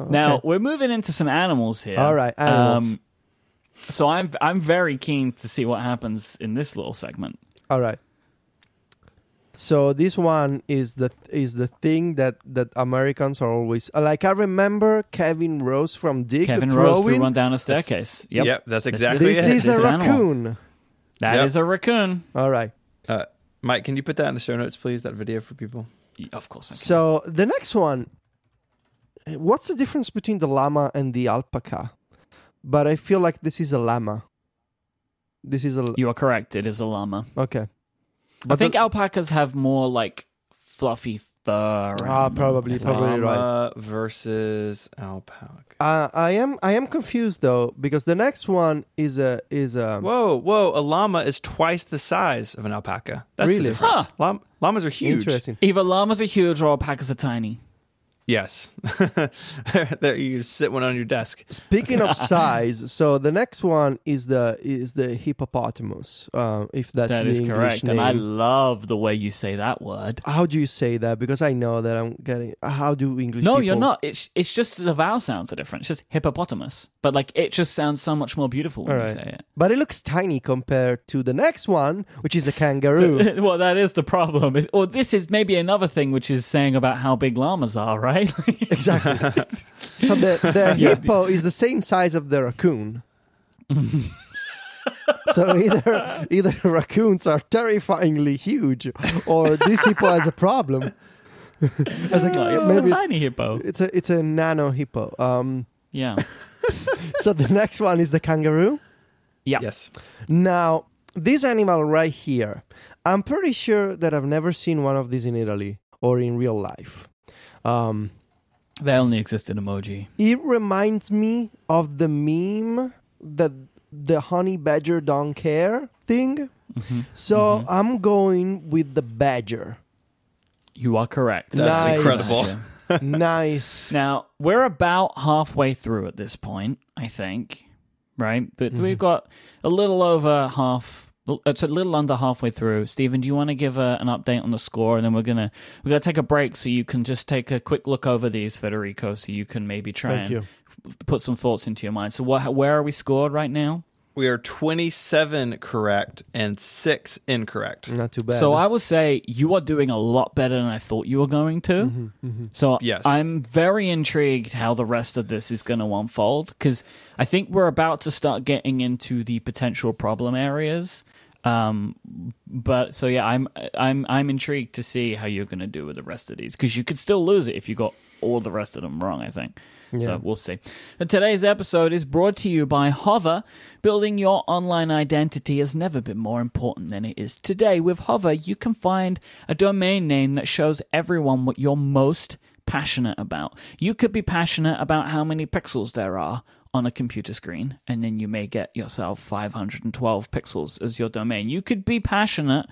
Now we're moving into some animals here. All right, animals. Um, so I'm I'm very keen to see what happens in this little segment. all right. So this one is the is the thing that that Americans are always like. I remember Kevin Rose from Digg Kevin the Rose threw throwing. one down a staircase. Yep, Yep, that's This is- exactly This it. is a It's animal. raccoon. That is Yep. a raccoon. All right. Uh, Myke, can you put that in the show notes, please? That video for people. Of course. I can. So the next one, what's the difference between the llama and the alpaca? But I feel like this is a llama. This is a you are correct. It is a llama. okay. I think the- alpacas have more like fluffy fur. Ah, and- probably, and- probably. right. Llama versus alpaca. Uh, I am I am confused though because the next one is a is a Whoa, whoa! A llama is twice the size of an alpaca. That's Really? the difference. Huh. Llama, llamas are huge. interesting. Either llamas are huge or alpacas are tiny. Yes. there you sit one on your desk. Speaking of size, so the next one is the is the hippopotamus. Uh, if that's That the is English correct, name. and I love the way you say that word. how do you say that? Because I know that I'm getting. How do English? No, people, you're not. It's it's just the vowel sounds are different. It's just hippopotamus, but like it just sounds so much more beautiful when All you say it. But it looks tiny compared to the next one, which is the kangaroo. well, that is the problem. Is, or this is maybe another thing, which is saying about how big llamas are, right? Exactly. so the the hippo is the same size of the raccoon. so either either raccoons are terrifyingly huge, or this hippo has a problem. As a, it's maybe a it's, tiny hippo. it's a it's a nano hippo. Um, Yeah. so the next one is the kangaroo. Yeah. Yes. Now, this animal right here, I'm pretty sure that I've never seen one of these in Italy or in real life. Um, They only exist in emoji. it reminds me of the meme that the honey badger don't care thing. Mm-hmm. So I'm going with the badger. You are correct. That's Nice. incredible. nice. Now, we're about halfway through at this point, I think, right? But Mm-hmm. we've got a little over half. It's uh, a little under halfway through. Stephen, do you want to give a, an update on the score, and then we're gonna we're gonna take a break so you can just take a quick look over these, Federico, so you can maybe try Thank and you. put some thoughts into your mind. So, what, where are we scored right now? We are 27 correct and 6 incorrect. Not too bad. So I will say you are doing a lot better than I thought you were going to. Mm-hmm, mm-hmm. So Yes. I'm very intrigued how the rest of this is going to unfold because I think we're about to start getting into the potential problem areas. Um, but so yeah, I'm I'm I'm intrigued to see how you're going to do with the rest of these because you could still lose it if you got all the rest of them wrong. I think. Yeah. So we'll see. And today's episode is brought to you by Hover. Building your online identity has never been more important than it is today. With Hover, you can find a domain name that shows everyone what you're most passionate about. You could be passionate about how many pixels there are on a computer screen, and then you may get yourself 512 pixels as your domain. You could be passionate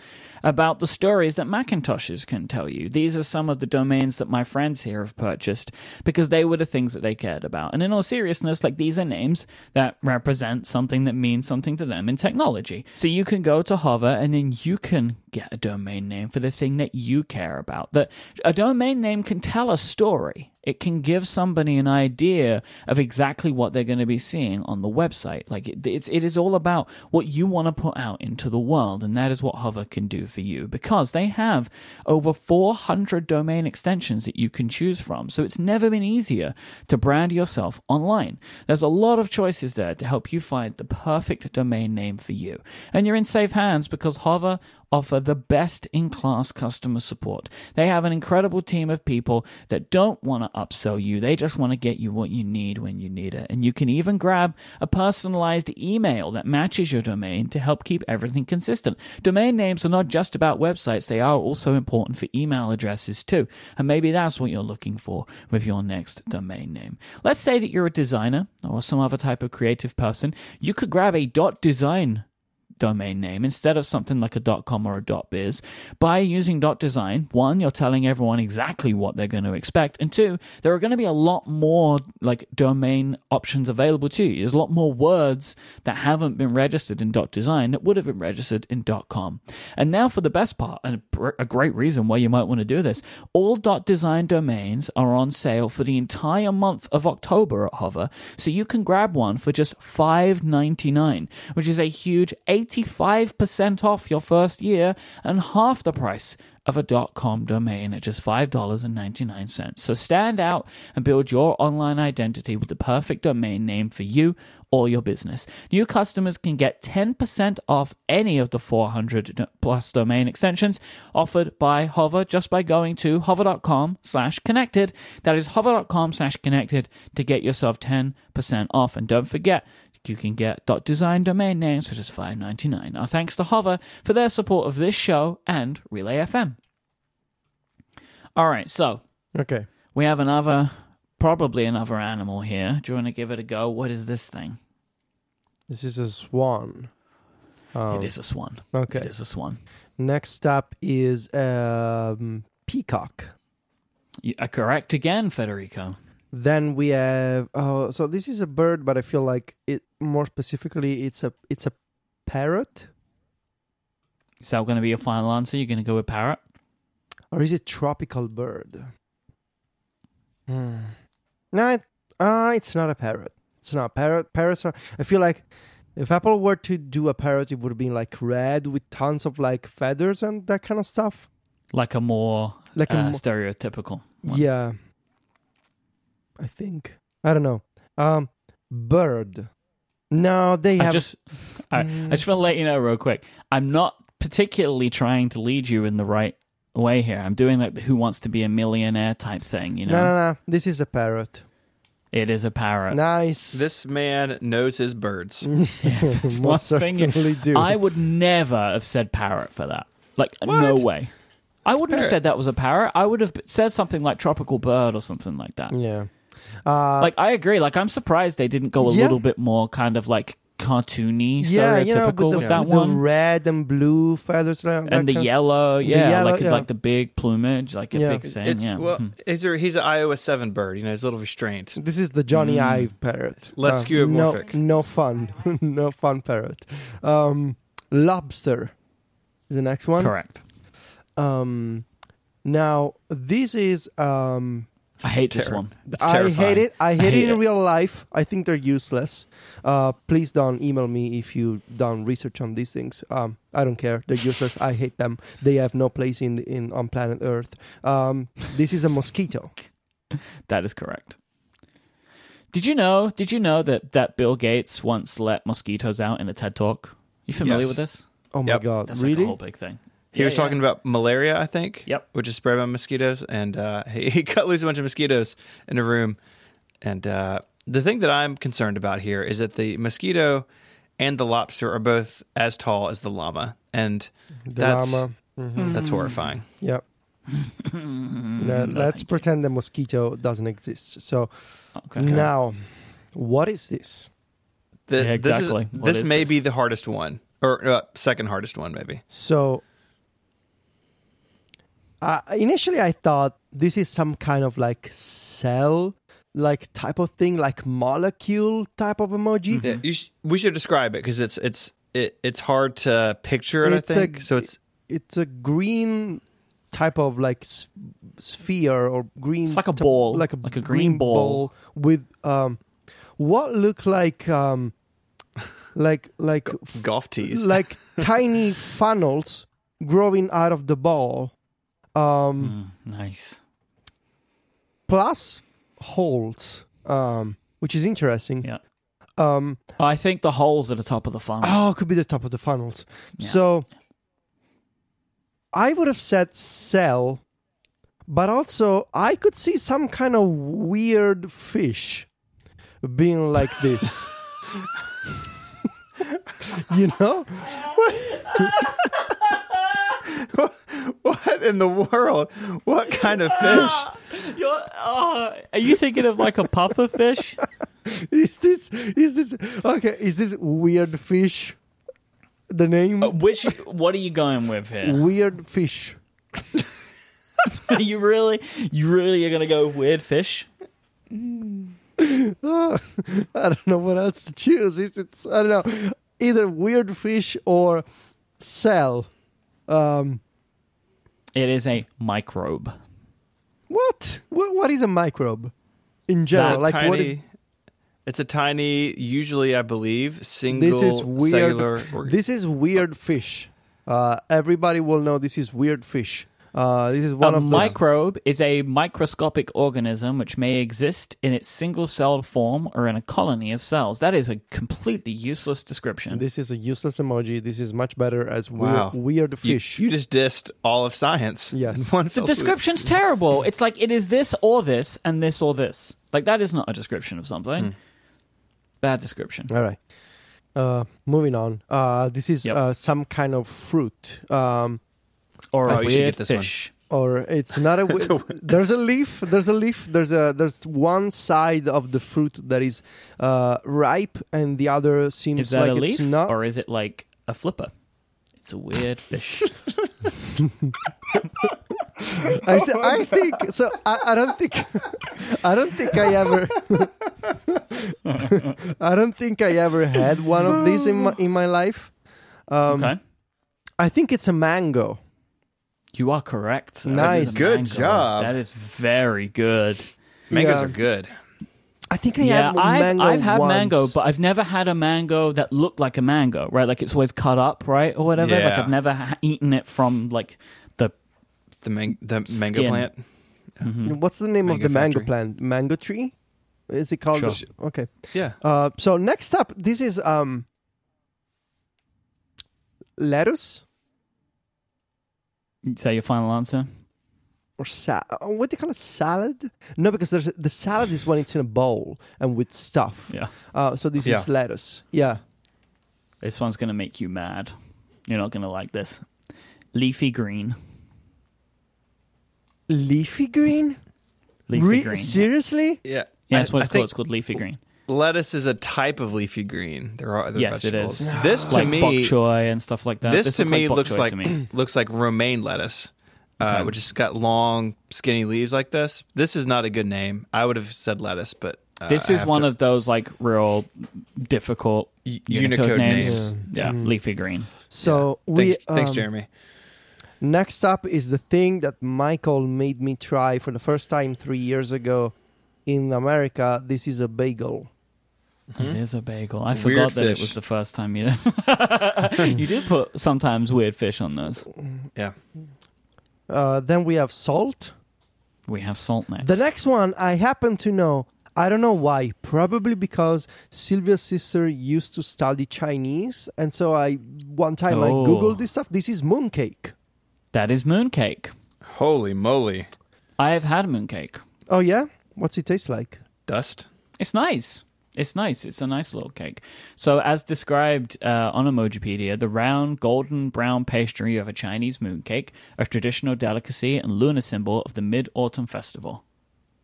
about the stories that Macintoshes can tell you. These are some of the domains that my friends here have purchased because they were the things that they cared about. And in all seriousness, like these are names that represent something that means something to them in technology. So you can go to Hover and then you can get a domain name for the thing that you care about. That a domain name can tell a story. It can give somebody an idea of exactly what they're going to be seeing on the website. Like it, it's, it is all about what you want to put out into the world, and that is what Hover can do for you because they have over 400 domain extensions that you can choose from. So it's never been easier to brand yourself online. There's a lot of choices there to help you find the perfect domain name for you, and you're in safe hands because Hover offer the best in class customer support. They have an incredible team of people that don't want to upsell you, they just want to get you what you need when you need it. And you can even grab a personalized email that matches your domain to help keep everything consistent. Domain names are not just about websites, they are also important for email addresses too. And maybe that's what you're looking for with your next domain name. Let's say that you're a designer or some other type of creative person. You could grab a dot .design domain name instead of something like a .com or a .biz. By using .design, one, you're telling everyone exactly what they're going to expect, and two, there are going to be a lot more like domain options available to you. There's a lot more words that haven't been registered in .design that would have been registered in .com. And now for the best part, and a great reason why you might want to do this, all .design domains are on sale for the entire month of October at Hover, so you can grab one for just $5.99, which is a huge 85% off your first year and half the price of a dot .com domain at just $5.99. So stand out and build your online identity with the perfect domain name for you or your business. New customers can get 10% off any of the 400 plus domain extensions offered by Hover just by going to hover.com slash connected. That is hover.com slash connected to get yourself 10% off. And don't forget, you can get dot .design domain names for just $5.99. Our thanks to Hover for their support of this show and Relay FM. All right, so Okay. we have another, probably another animal here. Do you want to give it a go? What is this thing? This is a swan. Um, it is a swan. Okay. It is a swan. Next up is um, peacock. You are correct again, Federico. Then we have oh, so this is a bird, but I feel like it more specifically it's a it's a parrot Is that going to be your final answer? You're going to go with parrot? or is it tropical bird? Hmm. No, it, uh, it's not a parrot. It's not parrot. Parrots are. I feel like if Apple were to do a parrot, it would have been like red with tons of like feathers and that kind of stuff. Like a more Like uh, a mo- stereotypical. one. yeah. I think I don't know. Um, bird. No, they I have just, I. I just want to let you know real quick. I'm not particularly trying to lead you in the right way here. I'm doing like the Who Wants to Be a Millionaire type thing. You know, no, no, no. This is a parrot. it is a parrot. Nice. This man knows his birds. it's Most one thing- certainly do. I would never have said parrot for that. Like, no What? way. I wouldn't have parrot. said that was a parrot. I would have said something like tropical bird or something like that. yeah. Uh, Like, I agree. Like, I'm surprised they didn't go a Yeah. little bit more kind of like cartoony, yeah, you know, stereotypical with, with, that with the one. red and blue feathers that and the yellow, yeah, yellow, like yeah. like the big plumage, like a Yeah. big thing. It's yeah. well, Mhm. he's a, he's an iOS seven bird. You know, he's a little restrained. This is the Jony Mm. Ive parrot. Less Uh, no, skeuomorphic. no fun. no fun parrot. Um, lobster is the next one. correct. Um, now this is um, I hate this one. It's I hate it. I hate, hate it in it. real life. I think they're useless. Uh, please don't email me if you done research on these things. Um, I don't care. They're useless. I hate them. They have no place in in on planet Earth. Um, this is a mosquito. That is correct. Did you know? Did you know that that Bill Gates once let mosquitoes out in a TED talk? You familiar Yes. with this? Oh my Yep. god! That's like a whole big thing. He Yeah, was yeah. talking about malaria, I think. Yep. Which is spread by mosquitoes, and uh, he, he cut loose a bunch of mosquitoes in a room. And uh, the thing that I'm concerned about here is that the mosquito and the lobster are both as tall as the llama, and the That's- llama. Mhm. that's horrifying. Yep. Now, No, let's thank pretend the mosquito doesn't exist. So Okay. now, what is this? The, Yeah, exactly. This, is, this is may this? be the hardest one, or uh, second hardest one, maybe. So uh, initially, I thought this is some kind of like cell, like type of thing, like molecule type of emoji. Yeah, you sh- we should describe it because it's it's it, it's hard to picture it. It's I a- think so. It's It's a green type of like s- sphere or green. It's like a t- ball, like a like a green ball. with um, what look like um, like like golf tees. like tiny funnels growing out of the ball. Um, Mm, nice. plus holes, um, which is interesting. Yeah. Um, I think the holes at the top of the funnels. oh, it could be the top of the funnels. Yeah. So I would have said cell, but also I could see some kind of weird fish being like this. you know? what in the world? What kind of fish? You're, oh, are you thinking of like a puffer fish? Is this is this okay, is this weird fish the name? Uh, Which? What are you going with here? Weird fish. you really, you really are gonna go weird fish? Ah, I don't know what else to choose. It's, it's I don't know, either weird fish or cell. Um, It is a microbe. what? What? What is a microbe in general? a like tiny. what? Is, it's a tiny, usually I believe, single this is weird. cellular. organ- This is weird fish. Uh, everybody will know this is weird fish. Uh, this is one a of the microbe is a microscopic organism which may exist in its single-celled form or in a colony of cells. That is a completely useless description. This is a useless emoji. This is much better as Wow. weird, weird you, fish. you just dissed all of science. Yes. in one the fell swoop. description's terrible. It's like it is this or this and this or this. Like that is not a description of something. Hmm. Bad description. All right. Uh, moving on. Uh, this is Yep. uh, some kind of fruit. Um, Or Oh, a you should weird get this one. fish. or it's not a, It's a- there's a leaf there's a leaf there's a there's one side of the fruit that is uh ripe and the other seems Is that like a it's leaf not or is it like a flipper? It's a weird fish. I, th- I think so. I, I don't think. I don't think I ever. I don't think I ever had one of these in my in my life. Um, okay. I think it's a mango. You are correct. sir. Nice. It's Good mango. job. That is very good. Mangoes Yeah. are good. I think I yeah, had I've, mango I've had once. mango, but I've never had a mango that looked like a mango, right? Like it's always cut up, right, or whatever. Like Yeah. I've never ha- eaten it from like the. The, man- the mango Skin. plant. What's the name of Mango the mango factory. plant? Mango tree? Is it called? Sure. Okay. Yeah. Uh, so next up, this is um lettuce Is that your final answer? or sa- uh, what do you call it? Salad? No, because there's the salad is when it's in a bowl and with stuff. Yeah. Uh, so this Yeah. is lettuce. Yeah. This one's gonna make you mad. You're not gonna like this. Leafy green. Leafy green? Leafy Re- green. Seriously? Yeah. yeah, that's I- what I it's think called. It's called leafy green. Lettuce is a type of leafy green. There are other Yes, it vegetables. is. This to like me, bok choy and stuff like that. this, to looks me bok looks like to me. looks like romaine lettuce, uh, Okay. which has got long, skinny leaves like this. This is not a good name. I would have said lettuce, but uh, This I is have one to- of those like real difficult U- Unicode, Unicode names. names. Yeah, leafy green. So Yeah. we thanks, thanks, um, Jeremy. Next up is the thing that Michael made me try for the first time three years ago in America. This is a bagel. It is a bagel. I It's a weird forgot that it was the first time you you did put sometimes weird fish on those. Yeah. Uh, then we have salt. We have salt next. The next one I happen to know. I don't know why. Probably because Silvia's sister used to study Chinese, and so I one time I Oh. googled this stuff. This is mooncake. that is mooncake. Holy moly, I have had mooncake. Oh yeah, what's it taste like? dust. It's nice. It's nice. It's a nice little cake. So, as described uh, on Emojipedia, the round, golden brown pastry of a Chinese mooncake, a traditional delicacy and lunar symbol of the Mid Autumn Festival.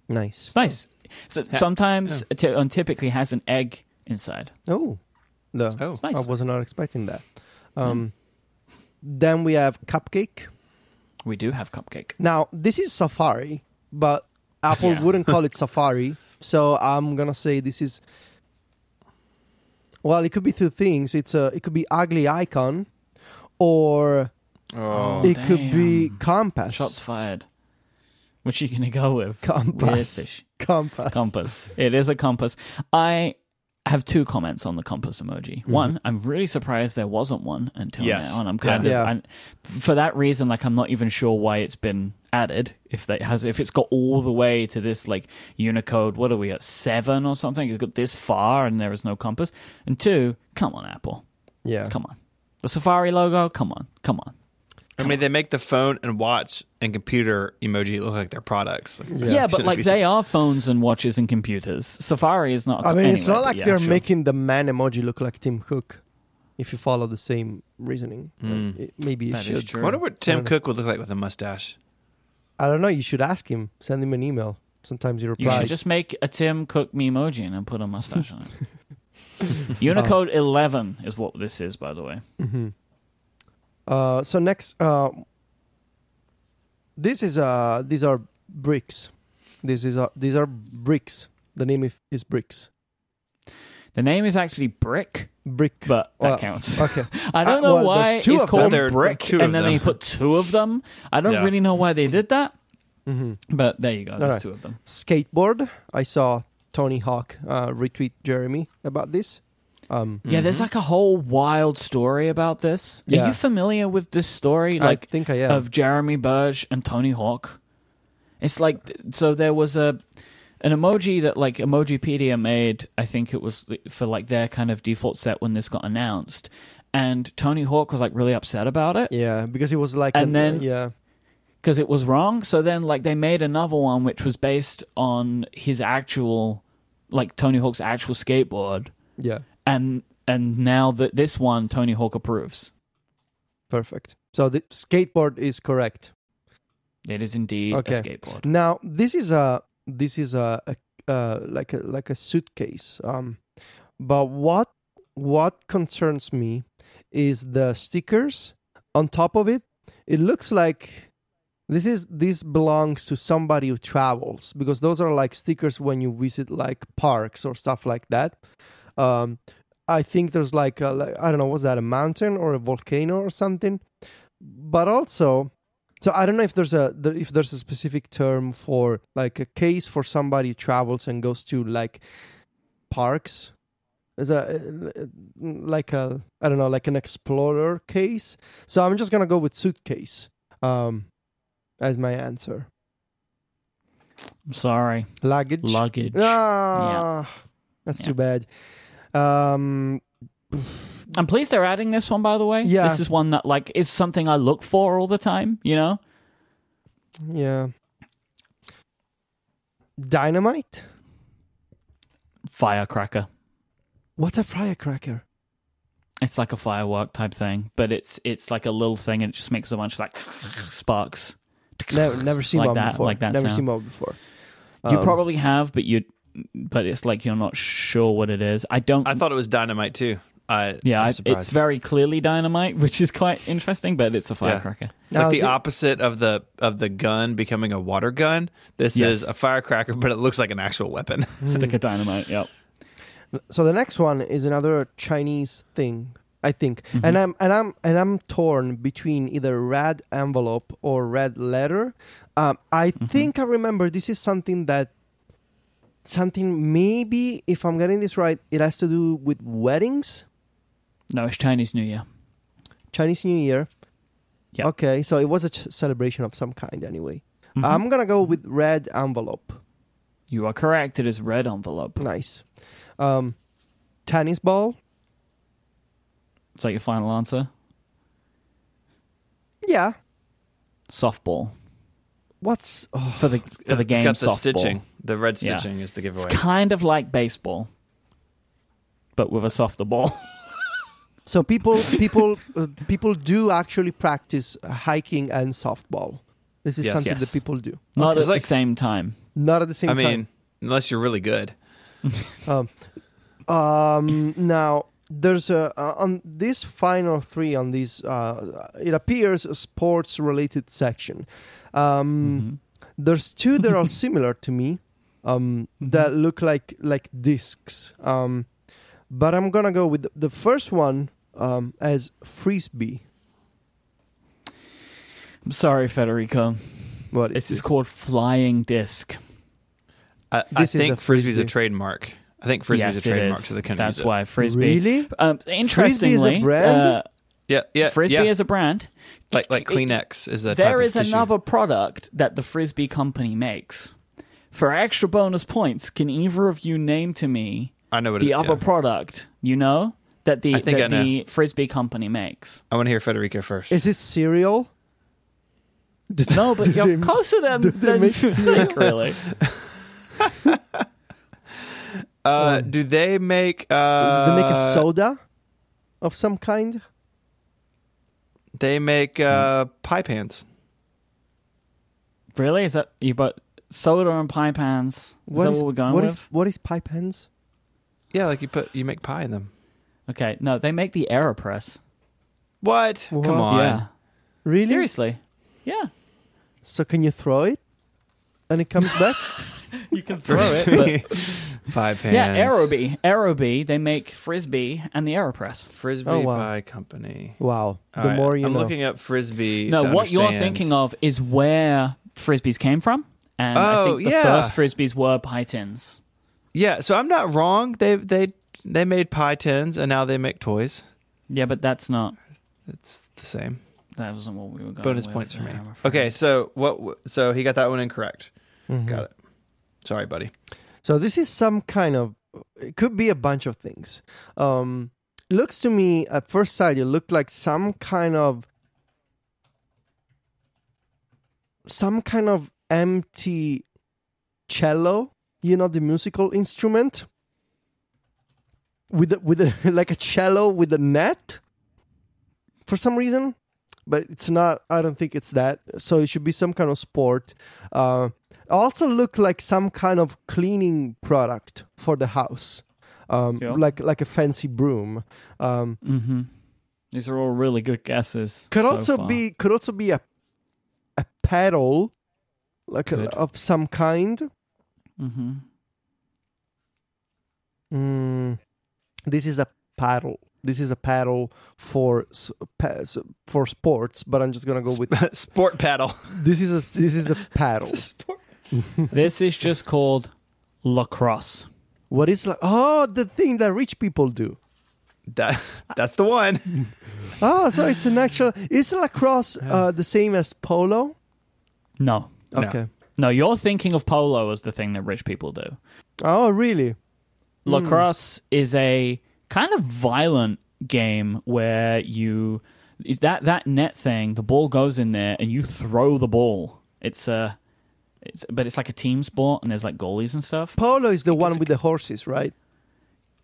Nice. It's nice. So sometimes, it ty- and typically has an egg inside. Oh, no, Oh, It's nice. I was not expecting that. Um, Then we have cupcake. We do have cupcake. Now this is Safari, but Apple Yeah. wouldn't call it Safari, so I'm gonna say this is. Well, it could be two things. It's a. It could be ugly icon, or oh. it could be compass. Shots fired. Which are you going to go with? Compass. Weird fish. Compass. Compass. It is a compass. I have two comments on the compass emoji. Mm-hmm. One, I'm really surprised there wasn't one until Yes. now, and I'm kind Yeah. of and for that reason, like I'm not even sure why it's been added. If that has, if it's got all the way to this like Unicode, what are we at seven or something? It's got this far, and there is no compass. And two, come on, Apple, Yeah. come on, the Safari logo, come on, come on. I mean, they make the phone and watch and computer emoji look like their products. Yeah. Yeah, but like they are phones and watches and computers. Safari is not. I mean, it's not like yeah, they're sure. making the man emoji look like Tim Cook. If you follow the same reasoning, Mm. It- maybe you That is should. true. I wonder what Tim. Cook would look like with a mustache. I don't know. You should ask him. Send him an email. Sometimes he replies. You should just make a Tim Cook emoji and put a mustache on it. Unicode 11 is what this is, by the way. hmm Uh, so next, uh, this is uh, these are bricks. This is uh, these are bricks. The name is bricks. The name is actually Brick, Brick. but that Well, counts. okay. I don't Uh, know well, why there's two it's called them. Brick, two and then them. they put two of them. I don't Yeah. really know why they did that, hmm but there you go. There's Alright. two of them. Skateboard. I saw Tony Hawk uh, retweet Jeremy about this. Um, Yeah, there's like a whole wild story about this. Are you familiar with this story? I Like think I am. of Jeremy Burge and Tony Hawk. It's like so there was a an emoji that like Emojipedia made. I think it was for like their kind of default set when this got announced, and Tony Hawk was like really upset about it yeah, because it was like, And an- then- yeah, because it was wrong. So then like they made another one which was based on his actual like Tony Hawk's actual skateboard, yeah, and and now that this one Tony Hawk approves. perfect. So the skateboard is correct. It is indeed Okay. a skateboard. Now this is a this is a, a uh, like a like a suitcase. Um, but what what concerns me is the stickers on top of it. It looks like This is this belongs to somebody who travels because those are like stickers when you visit like parks or stuff like that. Um, I think there's like a, like- I don't know was that a mountain or a volcano or something, but also. So I don't know if there's a if there's a specific term for like a case for somebody who travels and goes to like parks. Is a like a I don't know like an explorer case. So I'm just gonna go with suitcase um, as my answer. I'm sorry. Luggage. Luggage. Ah, that's Yeah. too bad. Um, I'm pleased they're adding this one, by the way. Yeah. This is one that like is something I look for all the time. You know. yeah. Dynamite. Firecracker. What's a firecracker? It's like a firework type thing, but it's it's like a little thing, and it just makes a bunch of like sparks. Never, never seen Like one that- before. like that never sound. seen one before. You Um, probably have, but you, but it's like you're not sure what it is. I don't. I thought it was dynamite too. I yeah, I'm it's very clearly dynamite, which is quite interesting. But it's a firecracker. It's like the the- opposite of the of the gun becoming a water gun. This Yes. is a firecracker, but it looks like an actual weapon. Stick of dynamite. Yep. So the next one is another Chinese thing, I think, Mm-hmm. and I'm and I'm and I'm torn between either red envelope or red letter. Um, I Mm-hmm. think I remember this is something that something maybe if I'm getting this right, it has to do with weddings, No, it's Chinese New Year. Chinese New Year. Yeah. Okay, so it was a ch- celebration of some kind anyway. Mhm. I'm gonna go with red envelope. you are correct. It is red envelope. Nice. Um, tennis ball. Is that your final answer? Yeah. Softball What's oh, for the for the game. It's got the softball. stitching. The red Yeah. stitching is the giveaway. It's kind of like baseball, but with a softer ball. So people people uh, people do actually practice hiking and softball. This is Yes. something Yes. that people do. Not It's at like the same time. Not at the same time. I time. mean, unless you're really good. Um, um, now there's a uh, on this final three on this. Uh, it appears a sports related section. Um, Mhm. There's two that are similar to me. Um, that look like like discs. Um, but I'm gonna go with the, the first one um, as frisbee. I'm sorry, Federico. What is This is called flying disc. I, I This is think a frisbee's a trademark. I think frisbee's yes, a trademark, it is. so they couldn't That's use it. why frisbee. Really? Um, interestingly, Frisbee is a brand? uh, Yeah, yeah, frisbee yeah. is a brand. like like Kleenex is a There type is of another product that the frisbee company makes. For extra bonus points, can either of you name to me I know what the it, other yeah. product you know that the I think that I know. the frisbee company makes? I want to hear Federico first. Is it cereal? Did- No, but you're they- closer than, do they than make you cereal? think, really. uh, do they make? Uh, Did they make a soda of some kind? They make uh, pie pans. Really? Is that you? But soda and pie pans. Is What that is- what we're going what with? is- what is pie pens? Yeah, like you put you make pie in them. Okay, no, they make the Aeropress. What? What? Come on. Yeah, Really? seriously. Yeah, So can you throw it and it comes back? you can throw it. But pie pans. yeah, Aerobie, Aerobie, they make frisbee and the Aeropress. Frisbee Oh, wow. Pie Company. wow. All the right, more you I'm know. looking up frisbee. No, to what you're thinking of is where frisbees came from, and I Oh, think the yeah. first frisbees were pie tins. Yeah, so I'm not wrong. They they they made pie tins and now they make toys. Yeah, but that's not. It's the same. That wasn't what we were going. Bonus with, points for me. Okay, so what? So he got that one incorrect. Mhm. Got it. Sorry, buddy. So this is some kind of. It could be a bunch of things. Um, looks to me at first sight, it looked like some kind of. Some kind of empty cello, you know, the musical instrument. With a, with a, like a cello with a net, for some reason, but it's not. I don't think it's that. So it should be some kind of sport. Uh, also look like some kind of cleaning product for the house um, Yeah. like like a fancy broom um, Mm-hmm. These are all really good guesses. could so also far. be could also be a a pedal, like a, of some kind. Mm-hmm. Mm, this is a paddle. This is a paddle for s- pa- s- for sports, but I'm just gonna go with Sport paddle. this is a this is a paddle. Sport- This is just called lacrosse. What is like? Oh, the thing that rich people do. That, that's the one. Oh, so it's an actual. Is lacrosse uh, the same as polo? No. No. Okay. No, you're thinking of polo as the thing that rich people do. Oh, really? Lacrosse is a kind of violent game where you is that that net thing, the ball goes in there and you throw the ball. It's a it's but it's like a team sport and there's like goalies and stuff. Polo is the one with the horses, right?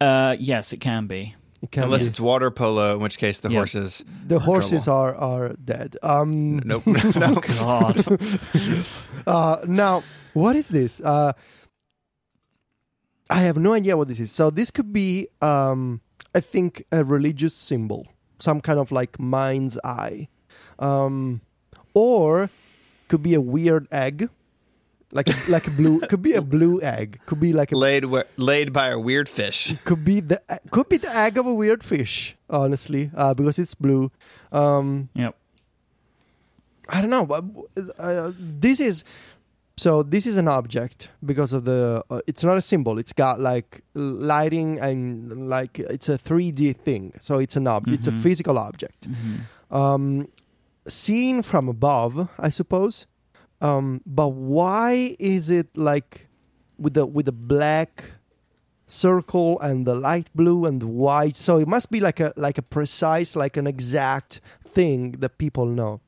Uh yes, it can be. It can Unless be. it's water polo, in which case the Yeah. horses. the are horses trouble. are are dead. Um. Nope. no. God. Uh, now, what is this? Uh, I have no idea what this is. So this could be, um, I think, a religious symbol, some kind of like mind's eye, um, or could be a weird egg, like a, like a blue. Could be a blue egg. Could be like a. laid where, laid by a weird fish. Could be the could be the egg of a weird fish. Honestly, uh, because it's blue. Um, yep. I don't know. but, Uh, this is so. This is an object because of the. Uh, it's not a symbol. It's got like lighting and like it's a 3D thing. So it's an ob. It's a Mhm. physical object. Mhm. Um, seen from above, I suppose. Um, but why is it like with the with the black circle and the light blue and white? So it must be like a like a precise, like an exact thing that people know.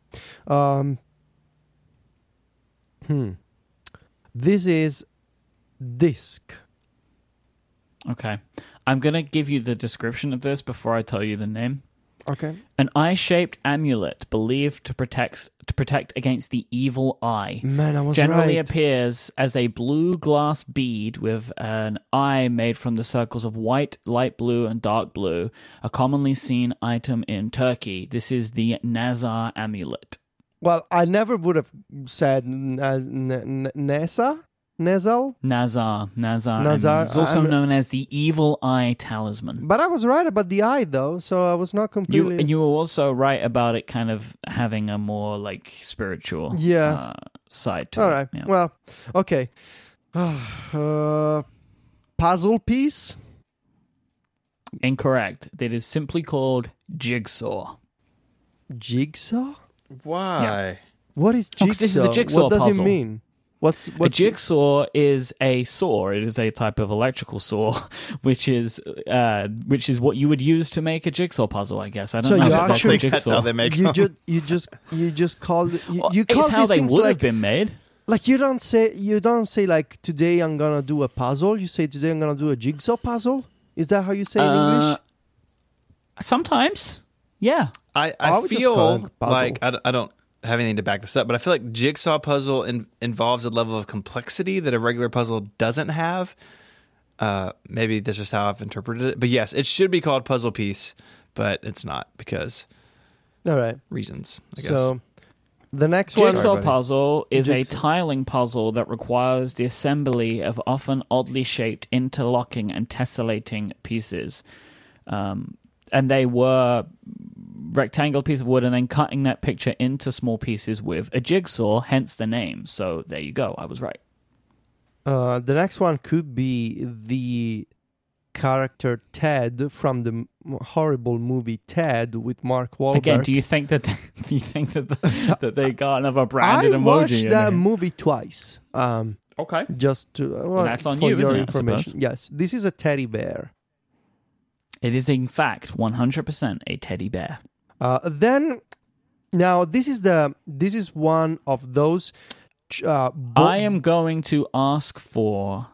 Um, hmm. This is disc. Okay. I'm going to give you the description of this before I tell you the name. Okay. An eye-shaped amulet believed to protect to protect against the evil eye. Man, I was Generally right. appears as a blue glass bead with an eye made from the circles of white, light blue, and dark blue. A commonly seen item in Turkey. This is the Nazar amulet. well, I never would have said Naz- N- N- Nessa. Nezal? Nazar, Nazar, Nazar, and it's also I'm- known as the evil eye talisman. But I was right about the eye, though, so I was not You completely. and you were also right about it kind of having a more like spiritual Yeah. uh, side to All it. right. Yeah. Well, okay. uh, puzzle piece. Incorrect. It is simply called jigsaw. Jigsaw. Why? What is Oh, jigsaw? 'cause this is a jigsaw what does puzzle. it mean? What's A what's jigsaw is a saw. It is a type of electrical saw, which is uh, which is what you would use to make a jigsaw puzzle. I guess I don't So know. you they're actually- called I think that's jigsaw. how they make you them. just you just you just call it, you, Well, you call it's how they things would like have been made. like you don't say you don't say like today I'm gonna do a puzzle. You say today I'm gonna do a jigsaw puzzle. Is that how you say it in Uh, English? Sometimes, yeah. I, I I would just call feel it puzzle. like I, d- I don't have anything to back this up, but I feel like jigsaw puzzle in, involves a level of complexity that a regular puzzle doesn't have. Uh, maybe that's just how I've interpreted it. But yes, it should be called puzzle piece, but it's not because All right. reasons. I guess. So the next one. Jigsaw buddy. puzzle is Jigsaw. a tiling puzzle that requires the assembly of often oddly shaped, interlocking, and tessellating pieces. Um, and they were rectangular piece of wood and then cutting that picture into small pieces with a jigsaw, hence the name. So there you go. I was right. Uh, the next one could be the character Ted from the horrible movie Ted with Mark Wahlberg. Again, do you think that do you think that that they got another branded I emoji? watched in that there? movie twice. Um, Okay. just to uh, well, That's on you, your it, information. suppose? Yes, this is a teddy bear. It is in fact 100% a teddy bear. Uh, then, now this is the this is one of those. Uh, bo- I am going to ask for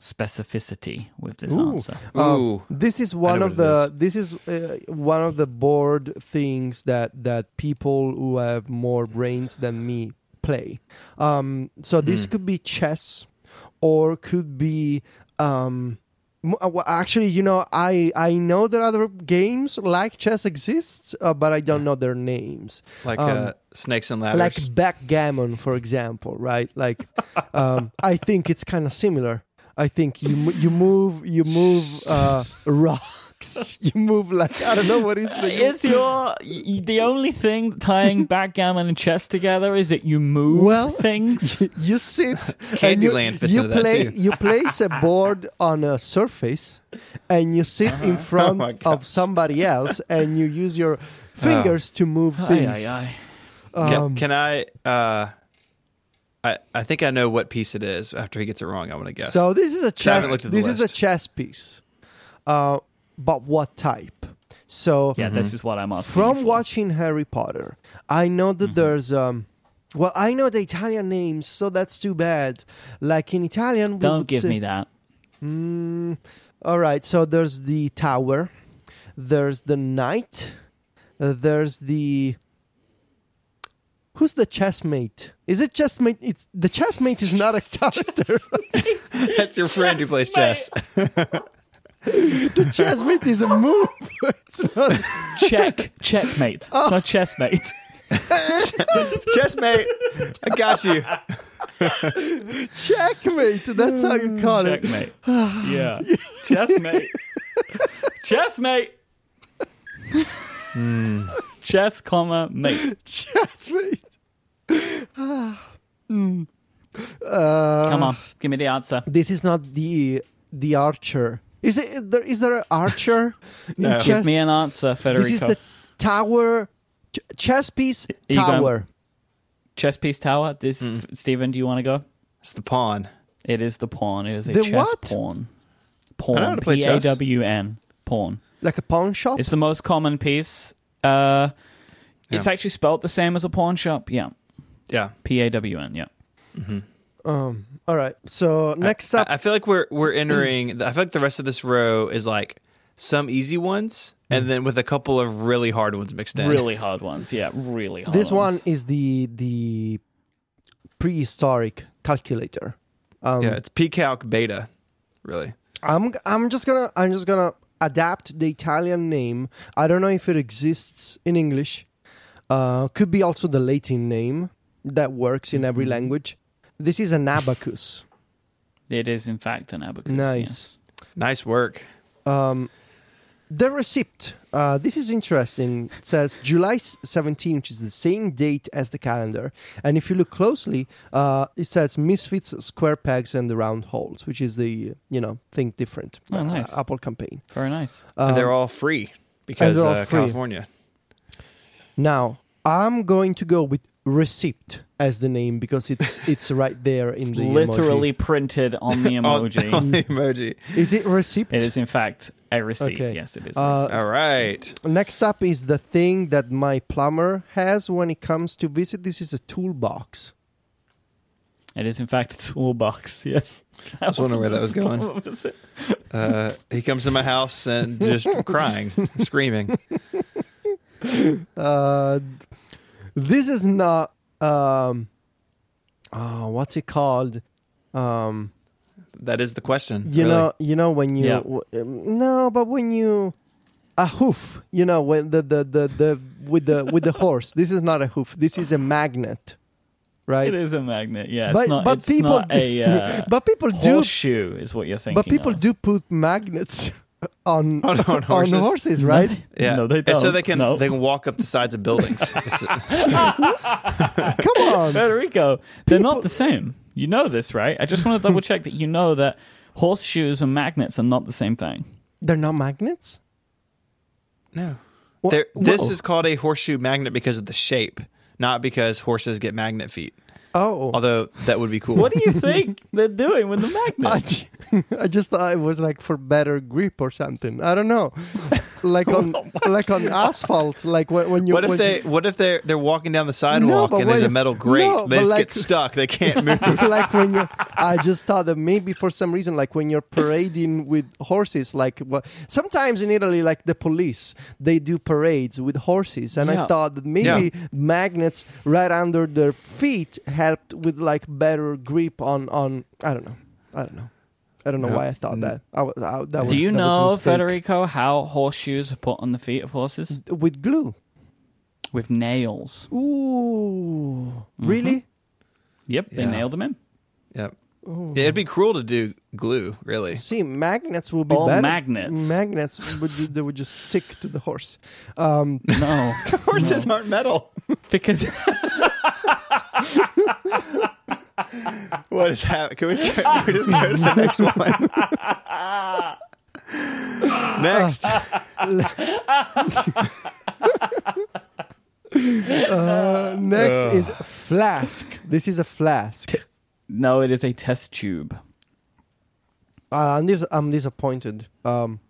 specificity with this Ooh. answer. Uh, Ooh. this is one of what it the this is uh, one of the board things that that people who have more brains than me play. Um, so this Hmm. could be chess, or could be. Um, m- well, actually, you know, I I know that other games like chess exists, uh, but I don't know their names. like um, uh, snakes and ladders. like backgammon, for example, right? Like, um, I think it's kind of similar. I think you you move you move uh, rocks. You move like I don't know what is the Is your y- the only thing tying backgammon and chess together is that you move Well, things? you sit and you, Candyland fits you into that play too. you place a board on a surface and you sit in front Oh of somebody else and you use your fingers to move things. aye, aye. Can, Um, can I? Uh, I I think I know what piece it is. After he gets it wrong, I want to guess. So this is a chess. haven't looked at the This is a chess piece, uh, but what type? So Yeah, this is what I'm asking. from watching Harry Potter, I know Mm-hmm. that there's um. Well, I know the Italian names, so that's too bad. Like in Italian, we Don't give say- me that. Mm, all right, so there's the tower, there's the knight, uh, there's the. Who's the chessmate? Is it chessmate? It's the chessmate is not a character. That's your friend who plays chess. The chessmate is a move. it's not. Check, checkmate. Oh. It's not chessmate. Chessmate, I got you. Checkmate. That's how you call it. Checkmate. yeah. Chessmate. Chessmate. Hmm. Chess, comma, mate. Chessmate. Hmm. Uh, Come on, give me the answer. This is not the the archer. Is it? Is there, is there an archer in No. chess? Give me an answer, Federico. This is the tower, ch- chess piece you going- tower. chess piece tower. This, Hmm. Stephen, do you want to go? It's the pawn. It is the pawn. It is a The chess what? pawn. I know Pawn. to play chess. A W N. Pawn. like a pawn shop. It's the most common piece. Uh, It's Yeah. actually spelled the same as a pawn shop. Yeah. Yeah. P A W N. Yeah. Um. All right. So next I, up, I feel like we're we're entering. I feel like the rest of this row is like some easy ones, and then with a couple of really hard ones mixed in. Really hard ones. Yeah. Really hard this one ones. is the the prehistoric calculator. Um, Yeah, it's PCalc beta. Really. I'm I'm just gonna I'm just gonna adapt the Italian name. I don't know if it exists in English. Uh, could be also the Latin name that works in Mm-hmm. every language. This is an abacus. It is, in fact, an abacus. Nice. Nice work. Um, the receipt. Uh, this is interesting. It says July s- 17, which is the same date as the calendar. And if you look closely, uh, it says Misfits, Square Pegs, and the Round Holes, which is the, you know, Think Different Oh, uh, nice. Apple campaign. Very nice. and they're Um, all free because they're all uh, free. California. Now, I'm going to go with Receipt as the name because it's it's right there in It's the literally printed on the emoji. on the emoji. emoji. Is it Receipt? it is, in fact, a receipt. Okay. Yes, it is. Uh, a all right. Next up is the thing that my plumber has when he comes to visit. This is a toolbox. It is, in fact, a toolbox. Yes. I was wondering where that was going. What was it? Uh, he comes to my house and just crying, screaming. Uh, this is not. Um, oh, what's it called? Um, That is the question. you really. know, you know when you Yeah. w- um, no, but when you a hoof, you know, when the the the, the with the with the horse. This is not a hoof. This is a magnet, right? It is a magnet. Yeah. But- it's not, but it's people not do- a uh, but people do. horseshoe, is what you're thinking. But people of. do put magnets on On- on horses. horses, right? Yeah. No, they And so they can No. they can walk up the sides of buildings. It's a- Come on. Federico, they're People- not the same. You know this, right? I just want to double check that you know that horseshoes and magnets are not the same thing. They're not magnets. no. Wha- this whoa. is called a horseshoe magnet because of the shape, not because horses get magnet feet. Oh, Although that would be cool. What do you think they're doing with the I, magnets? I just thought it was like for better grip or something. I don't know, like on oh like on asphalt. Like when, when you. what if when- they? What if they're they're walking down the sidewalk but and there's a metal grate? no, they just like- get stuck. They can't move. like when you i just thought that maybe for some reason like when you're parading with horses like what sometimes in italy like the police they do parades with horses and i thought that maybe magnets right under their feet helped with like better grip on on i don't know i don't know i don't know No. why i thought that I, was- I, that was do you that was a know, mistake. Federico, how horseshoes are put on the feet of horses? with glue with nails. Ooh, really? Yep, they Yeah. nailed them in. Yep. Yeah, it'd be cruel to do glue, really. See, magnets will be All better. magnets. Magnets would they would just stick to the horse. Um, No, Horses aren't metal. because What is happening? Can we, just go, can we just go to the next one? next. uh, next is flask. This is a flask. no, it is a test tube. Uh, I'm, dis- I'm disappointed. Um,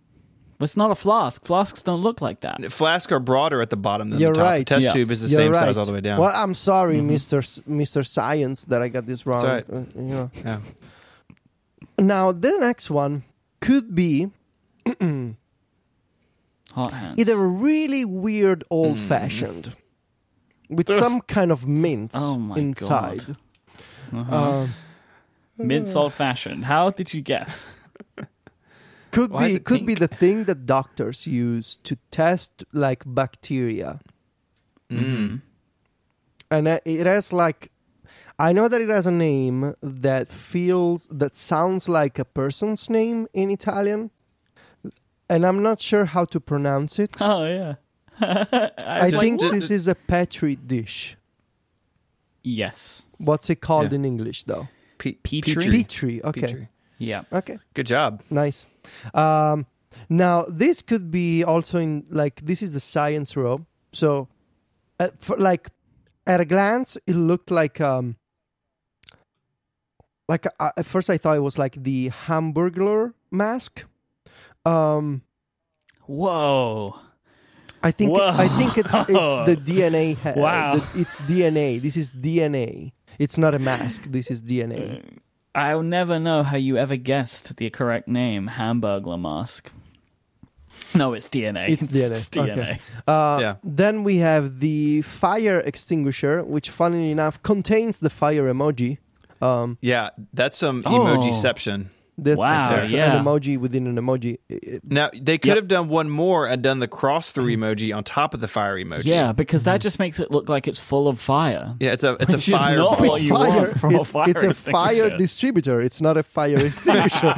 But it's not a flask. Flasks don't look like that. Flask are broader at the bottom than You're the top. right. The test Yeah. tube is the you're same right. size all the way down. Well, I'm sorry, Mister S- Mister Science, that I got this wrong. all right. Uh, you know. Yeah. Now the next one could be Hot hands. either really weird, old fashioned, with some kind of mints Oh my inside. God. Uh-huh. Um, Mince old fashioned. How did you guess? Could Why be it could be the thing that doctors use to test like bacteria, Mm. and it has like. I know that it has a name that feels that sounds like a person's name in Italian, and I'm not sure how to pronounce it. Oh yeah. I just- think ju- this is a petri dish. yes. What's it called Yeah. in English though? Pe- Petri? Petri. Okay. Petri. Yeah. Okay. Good job. Nice. Um, now this could be also in like this is the science row. So, uh, for, like at a glance, it looked like um, like uh, at first I thought it was like the Hamburglar mask. Um, Whoa. I think Whoa. I think it's it's the DNA. ha- Wow. the- it's DNA. This is DNA. It's not a mask. This is DNA. I'll never know how you ever guessed the correct name, Hamburglar mask. No, it's DNA. It's DNA. It's DNA. Okay. Uh, Yeah. Then we have the fire extinguisher, which, funnily enough, contains the fire emoji. Um, Yeah, that's some Oh. emojiception. That's Wow, that's yeah. an emoji within an emoji. It- Now they could Yep. have done one more and done the cross through emoji on top of the fire emoji. Yeah, because that just makes it look like it's full of fire. yeah. It's a it's Which a fire. not what it's you fire. want from a it's, fire it's a fire distributor. It's not a fire extinguisher.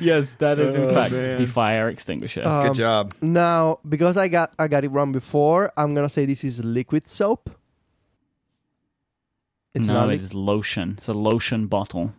yes, that is in Oh, fact man. the fire extinguisher. Um, Good job. now, because I got I got it wrong before, I'm gonna say this is liquid soap. It's no, not. Li- is lotion. It's a lotion bottle.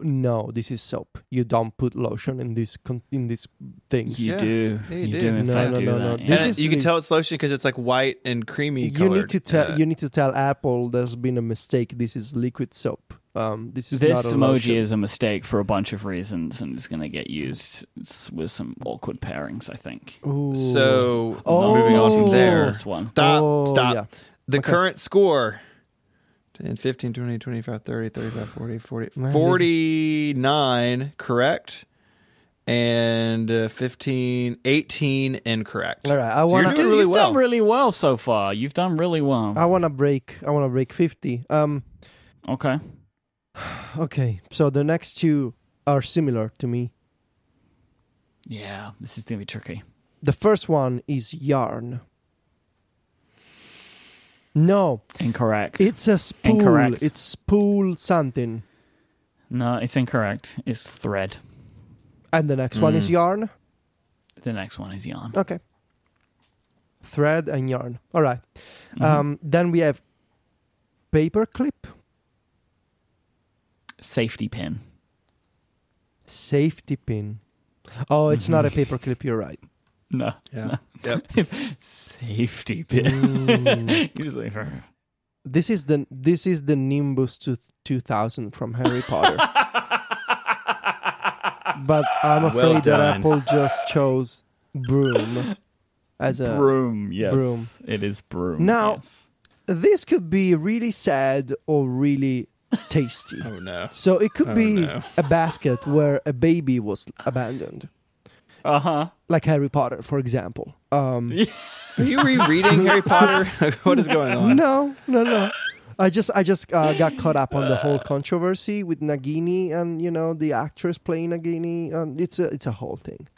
No, this is soap. You don't put lotion in this con- in these things. You Yeah. do. Yeah, you you do. do. in No, fact no, do no, no. This is you can tell it's lotion because it's like white and creamy. you colored. need to tell Uh, you need to tell Apple there's been a mistake. This is liquid soap. Um, this is this not a emoji lotion. is a mistake for a bunch of reasons and it's going to get used s- with some awkward pairings, I think. Ooh. So Oh. moving on from there. This one. Stop. Oh, stop. yeah. The Okay. current score 10, 15, 20, 25, 30, 35, 40, 40, 49 correct. And uh, 15, 18 incorrect. All right, I wanna you're doing really You've well. done really well so far. You've done really well. I wanna break. I wanna break fifty. Um, okay. okay. So the next two are similar to me. Yeah, this is going to be tricky. The first one is yarn. No, Incorrect. it's a spool. Incorrect. It's spool something. no, it's incorrect. It's thread. And the next one is Mm. yarn. The next one is yarn. Okay. Thread and yarn. All right. Mhm. Um, then we have paper clip, Safety pin. safety pin. Oh, it's not a Mm-hmm. paper clip. You're right. No. Yeah. Yep. Safety pin. Mm. Usually for. This is the this is the Nimbus to 2000 from Harry Potter. but I'm afraid Well that. Apple just chose broom as a. broom. Yes. broom. It is broom. Now- yes. This could be really sad or really tasty. Oh, no. So it could Oh, be no. a basket where a baby was abandoned, Uh huh. like Harry Potter, for example. Um, Are you rereading Harry Potter? what is going on? no, no, no. I just I just uh, got caught up on the whole controversy with Nagini and you know the actress playing Nagini. And it's a it's a whole thing.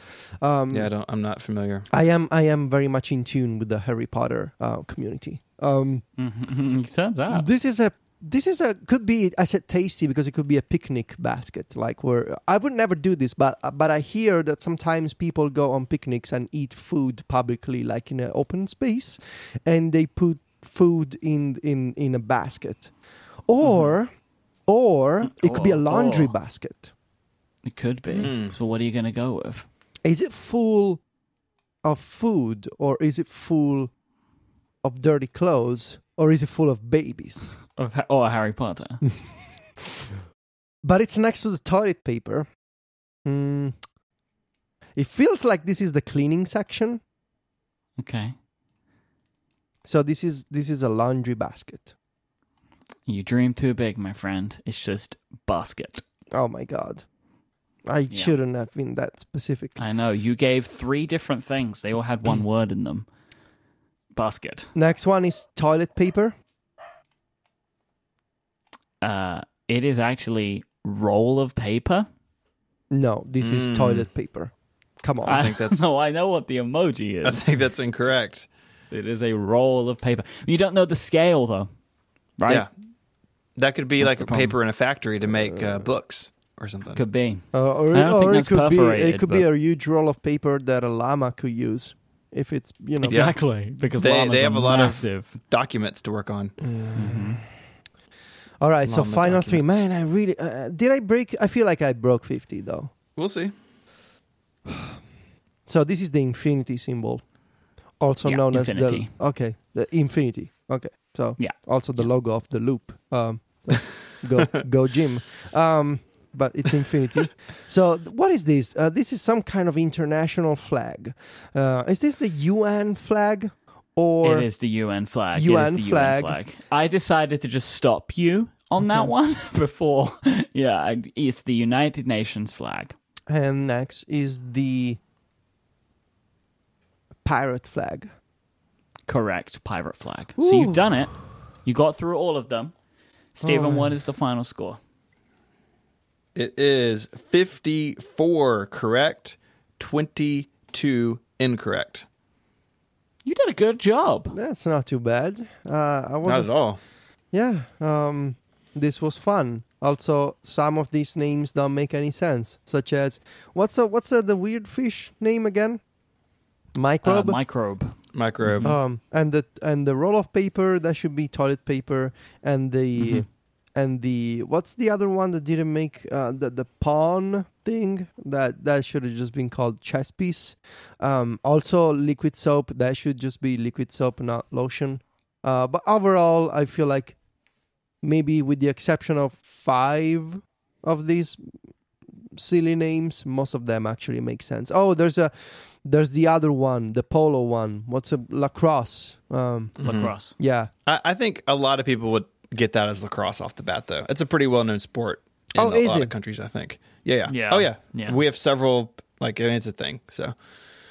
Um, Yeah, I don't. I'm not familiar. I am I am very much in tune with the Harry Potter uh, community. Um, it turns out. this is a this is a could be I said tasty because it could be a picnic basket like where I would never do this but but I hear that sometimes people go on picnics and eat food publicly like in an open space and they put food in in in a basket or or it could be a laundry or- basket It could be. Mm. So what are you going to go with? is it full of food or is it full of dirty clothes or is it full of babies Of Ha- Or Harry Potter? but it's next to the toilet paper. Hmm. It feels like this is the cleaning section. okay. So this is this is a laundry basket. You dream too big, my friend. It's just basket. Oh my god. I Yeah. shouldn't have been that specific. I know. You gave three different things. They all had one word in them. Basket. Next one is toilet paper. Uh, it is actually roll of paper. No, this is Mm. toilet paper. Come on. I think that's- No, I know what the emoji is. I is. think that's incorrect. it is a roll of paper. You don't know the scale though, right? Yeah, that could be That's like the a problem. paper in a factory to make uh, books or something. Could be. Uh, or I don't think or that's it could be perforated, it could be but- a huge roll of paper that a llama could use if it's you know Yeah. Exactly. Because They- llamas they are have a lot of- massive. Documents to work on. All right, so final three. Man, I really uh, did I break I feel like I broke 50 though. We'll see. So this is the infinity symbol, also Yeah, known infinity. as the okay the infinity. Okay, so Yeah. also the Yeah. logo of the loop. Um, go go Jim. Um, but it's infinity. so what is this? Uh, this is some kind of international flag. Uh, is this the UN flag or it is the UN flag. UN it is the flag. UN flag. I decided to just stop you on that one before. Yeah, it's the United Nations flag. and next is the pirate flag. Correct, pirate flag. So you've done it. You got through all of them. Stephen, Oh, what man. is the final score? It is 54 correct, 22 incorrect. You did a good job. That's not too bad. Uh, I Not wasn't at all. Yeah, um, this was fun. Also, some of these names don't make any sense, such as what's a, what's a, the weird fish name again? Uh, Microbe. microbe. Microbe. um, and the and the roll of paper that should be toilet paper, and the Mhm. And the what's the other one that didn't make uh, the the pawn thing that that should have just been called chess piece. Um, also, liquid soap that should just be liquid soap, not lotion. Uh, but overall, I feel like maybe with the exception of five of these silly names, most of them actually make sense. Oh, there's a there's the other one, the polo one. What's a lacrosse? Um, Mhm. Lacrosse. yeah. I, I think a lot of people would get that as lacrosse off the bat, though. It's a pretty well known sport in Oh, a lot it? of countries, I think. Yeah, yeah. Yeah. Oh, yeah. Yeah. We have several, like, I mean, it's a thing. So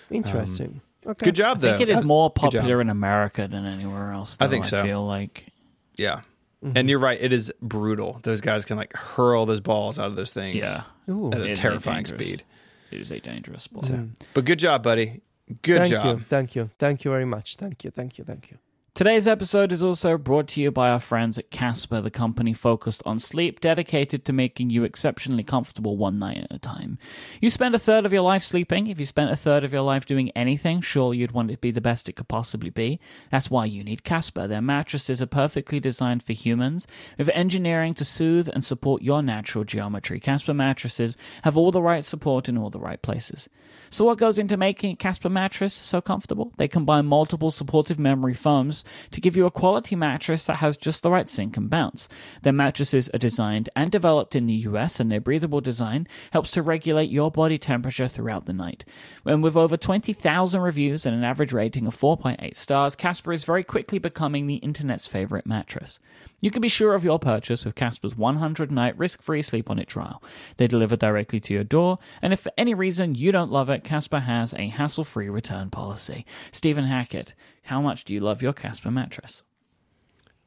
Interesting. okay. good job, I though. think it is more popular in America than anywhere else. I think so. I feel like Yeah. Mhm. And you're right. It is brutal. Those guys can, like, hurl those balls out of those things yeah, Ooh. at a is terrifying speed. it is a dangerous sport. Mm. But good job, buddy. Good thank job. you, thank you, thank you very much. Thank you, thank you, thank you. Today's episode is also brought to you by our friends at Casper, the company focused on sleep, dedicated to making you exceptionally comfortable one night at a time. You spend a third of your life sleeping. If you spent a third of your life doing anything, sure, you'd want it to be the best it could possibly be. That's why you need Casper. Their mattresses are perfectly designed for humans, with engineering to soothe and support your natural geometry. Casper mattresses have all the right support in all the right places. So, what goes into making a Casper mattress so comfortable? They combine multiple supportive memory foams to give you a quality mattress that has just the right sink and bounce. Their mattresses are designed and developed in the US, and their breathable design helps to regulate your body temperature throughout the night. And with over 20,000 reviews and an average rating of 4.8 stars, Casper is very quickly becoming the internet's favorite mattress. You can be sure of your purchase with Casper's 100 night risk free sleep on it trial. They deliver directly to your door, and if for any reason you don't love it, Casper has a hassle free return policy. Stephen Hackett, how much do you love your Casper mattress?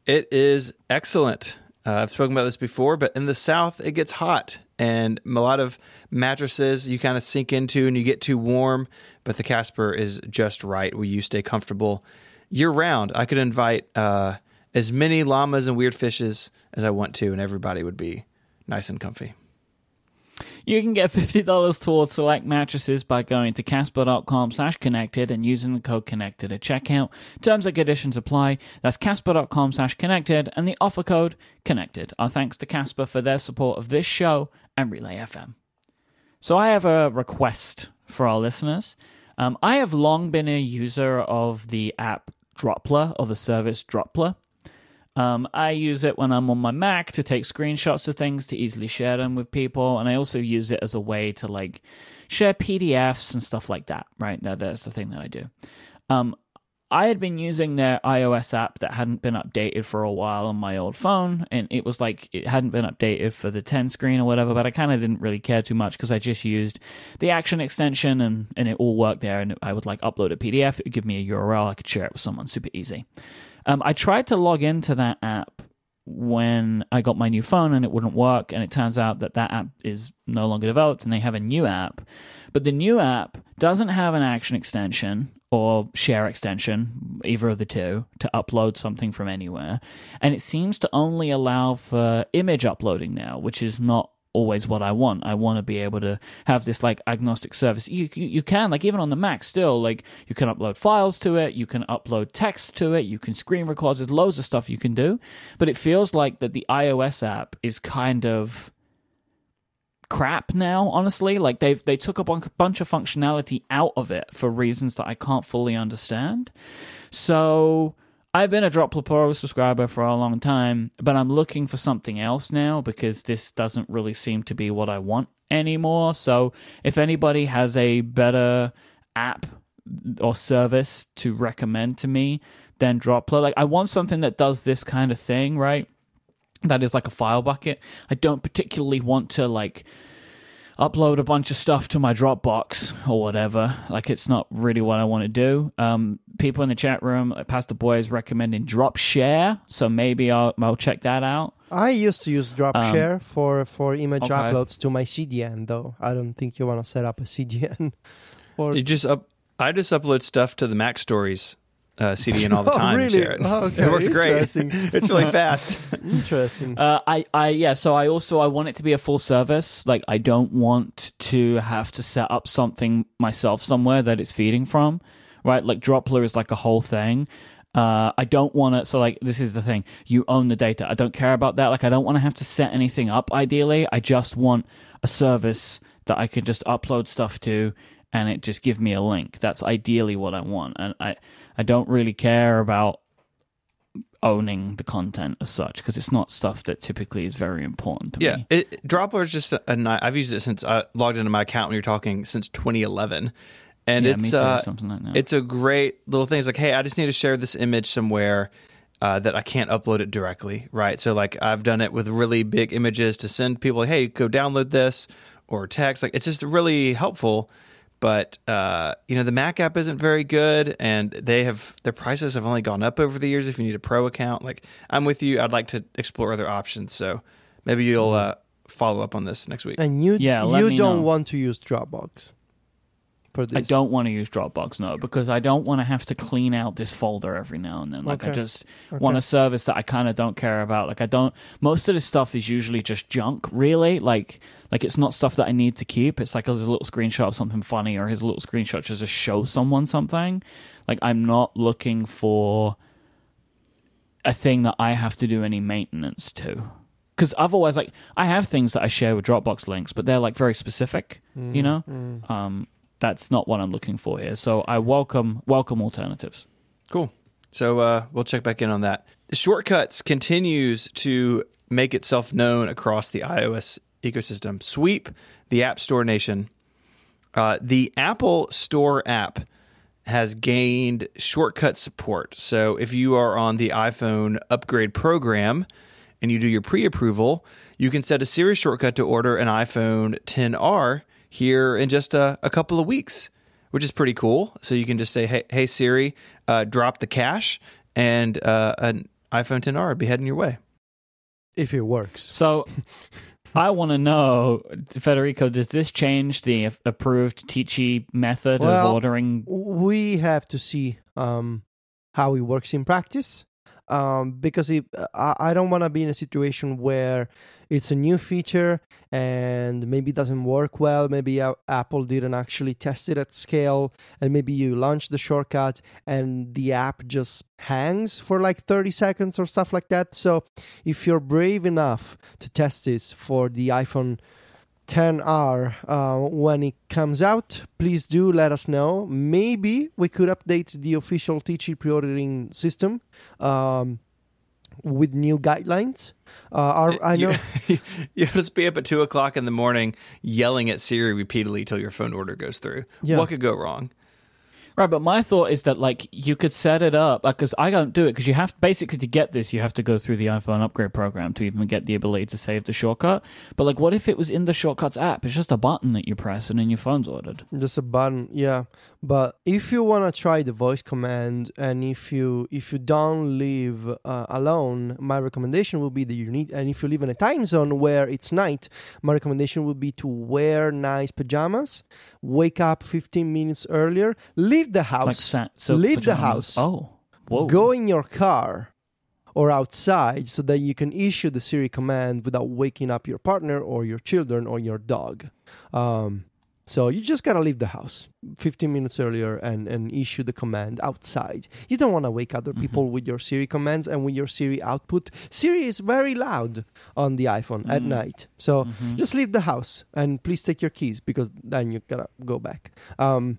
It is excellent. Uh, I've spoken about this before, but in the South, it gets hot, and a lot of mattresses you kind of sink into and you get too warm. But the Casper is just right where you stay comfortable year round. I could invite uh, as many llamas and weird fishes as I want to, and everybody would be nice and comfy. You can get $50 towards select mattresses by going to casper.com slash connected and using the code connected at checkout. Terms and conditions apply. That's casper.com slash connected and the offer code connected. Our thanks to Casper for their support of this show and Relay FM. So I have a request for our listeners. Um, I have long been a user of the app Droplr or the service Droplr. Um, I use it when I'm on my Mac to take screenshots of things to easily share them with people, and I also use it as a way to like share PDFs and stuff like that. Right, that, that's the thing that I do. Um, I had been using their iOS app that hadn't been updated for a while on my old phone, and it was like it hadn't been updated for the 10 screen or whatever, but I kind of didn't really care too much because I just used the action extension and, and it all worked there. And I would like upload a PDF, it would give me a URL, I could share it with someone super easy. Um, I tried to log into that app when I got my new phone and it wouldn't work. And it turns out that that app is no longer developed and they have a new app. But the new app doesn't have an action extension or share extension, either of the two, to upload something from anywhere. And it seems to only allow for image uploading now, which is not always what I want. I want to be able to have this like agnostic service. You, you, you can like even on the Mac still like you can upload files to it, you can upload text to it, you can screen record. There's loads of stuff you can do, but it feels like that the iOS app is kind of crap now honestly like they've they took a bunch of functionality out of it for reasons that i can't fully understand so I've been a Droplr Pro subscriber for a long time, but I'm looking for something else now because this doesn't really seem to be what I want anymore. So if anybody has a better app or service to recommend to me, then Droplr. Like I want something that does this kind of thing, right? That is like a file bucket. I don't particularly want to like upload a bunch of stuff to my Dropbox or whatever. Like it's not really what I want to do. Um, people in the chat room, uh, Pastor Boy is recommending Dropshare, so maybe I'll I'll check that out. I used to use Dropshare um, for for image okay. uploads to my CDN, though. I don't think you want to set up a CDN. or you just up. I just upload stuff to the MacStories uh, CDN all the oh, time. oh, really? It. Oh, okay. it works great. it's really fast. Interesting. Uh, I, I, yeah. So I also I want it to be a full service. Like I don't want to have to set up something myself somewhere that it's feeding from. Right. Like Droplr is like a whole thing. Uh, I don't want to. So, like, this is the thing. You own the data. I don't care about that. Like, I don't want to have to set anything up. Ideally, I just want a service that I can just upload stuff to, and it just give me a link. That's ideally what I want. And I, I don't really care about owning the content as such because it's not stuff that typically is very important to yeah, me. Yeah, Droplr is just—I've used it since I logged into my account when you're talking since 2011. And yeah, it's too, uh, like it's a great little thing. It's like, hey, I just need to share this image somewhere uh, that I can't upload it directly, right? So like I've done it with really big images to send people, hey, go download this or text. Like it's just really helpful but uh, you know the Mac app isn't very good, and they have their prices have only gone up over the years. If you need a pro account, like I'm with you, I'd like to explore other options. So maybe you'll uh, follow up on this next week. And you, yeah, you don't know. want to use Dropbox for this. I don't want to use Dropbox, no, because I don't want to have to clean out this folder every now and then. Like okay. I just okay. want a service that I kind of don't care about. Like I don't. Most of this stuff is usually just junk, really. Like like it's not stuff that I need to keep. It's like a little screenshot of something funny, or his little screenshot just to show someone something. Like I'm not looking for a thing that I have to do any maintenance to because otherwise like i have things that i share with dropbox links but they're like very specific mm, you know mm. um, that's not what I'm looking for here. So I welcome welcome alternatives. Cool. So uh, we'll check back in on that. Shortcuts continues to make itself known across the iOS ecosystem. Sweep the App Store nation. Uh, the Apple Store app has gained shortcut support. So if you are on the iPhone upgrade program and you do your pre approval, you can set a Siri shortcut to order an iPhone 10R here in just a, a couple of weeks, which is pretty cool. So you can just say, "Hey, hey Siri, uh, drop the cash," and uh, an iPhone 10R would be heading your way. if it works. So I want to know, Federico, does this change the approved Ticci method Well, of ordering? we have to see um, how it works in practice um, because it, I, I don't want to be in a situation where it's a new feature and maybe it doesn't work well. Maybe Apple didn't actually test it at scale, and maybe you launch the shortcut and the app just hangs for like 30 seconds or stuff like that. So if you're brave enough to test this for the iPhone 10R uh, when it comes out. Please do let us know. Maybe we could update the official Ticci pre-ordering system um, with new guidelines. Uh, our, I know. You, you just be up at two o'clock in the morning yelling at Siri repeatedly till your phone order goes through. Yeah. What could go wrong? Right, but my thought is that like you could set it up because I don't do it because you have basically to get this you have to go through the iPhone upgrade program to even get the ability to save the shortcut. But like, what if it was in the shortcuts app? It's just a button that you press and then your phone's ordered. just a button yeah but if you want to try the voice command and if you if you don't live uh, alone my recommendation will be that you need and if you live in a time zone where it's night my recommendation would be to wear nice pajamas wake up 15 minutes earlier leave the house Like sa- so leave the house Oh, whoa. go in your car or outside so that you can issue the Siri command without waking up your partner or your children or your dog. Um, so you just gotta leave the house 15 minutes earlier and, and issue the command outside. You don't want to wake other people with your Siri commands and with your Siri output. Siri is very loud on the iPhone at Mm. night. So Mhm. just leave the house and please take your keys because then you gotta go back. Um,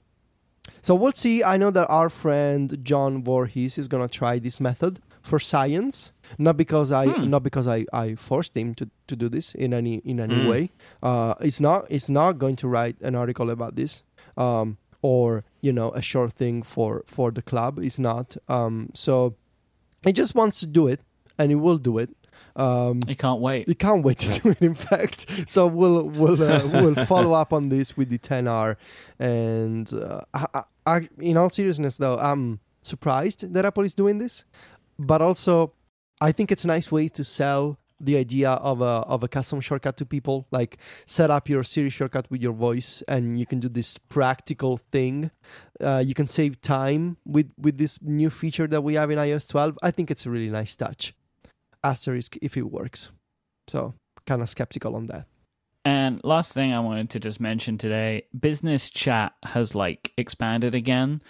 so we'll see. I know that our friend John Voorhees is gonna try this method for science, not because I Hmm. not because I, I forced him to, to do this in any in any Hmm. way. Uh, it's not it's not going to write an article about this, um, or you know a short thing for for the club. It's not. Um, so he just wants to do it, and he will do it. Um, You can't wait. He can't wait to do it. In fact, so we'll we'll uh, we'll follow up on this with the 10R. And uh, I, I- in all seriousness, though, I'm surprised that Apple is doing this, but also I think it's a nice way to sell the idea of a of a custom shortcut to people. Like set up your Siri shortcut with your voice, and you can do this practical thing. Uh, you can save time with with this new feature that we have in iOS 12. I think it's a really nice touch. Asterisk if it works. So kind of skeptical on that. And last thing I wanted to just mention today, business chat has like expanded again.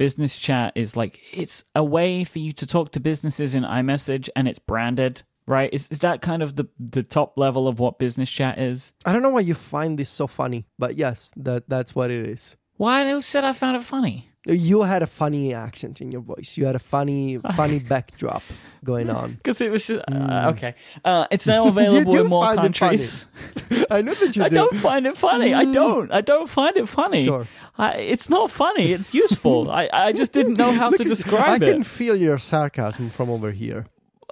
Business chat is like it's a way for you to talk to businesses in iMessage and it's branded, right? Is is that kind of the the top level of what business chat is? I don't know why you find this so funny, but yes, that that's what it is. Why who said I found it funny? You had a funny accent in your voice. You had a funny, funny backdrop going on. Because it was just uh, okay. Uh, it's now available in more find it funny. countries. I know that you I do. don't find it funny. I don't. I don't find it funny. Sure. I, it's not funny. It's useful. I, I just didn't know how Look to describe it. I it. can feel your sarcasm from over here.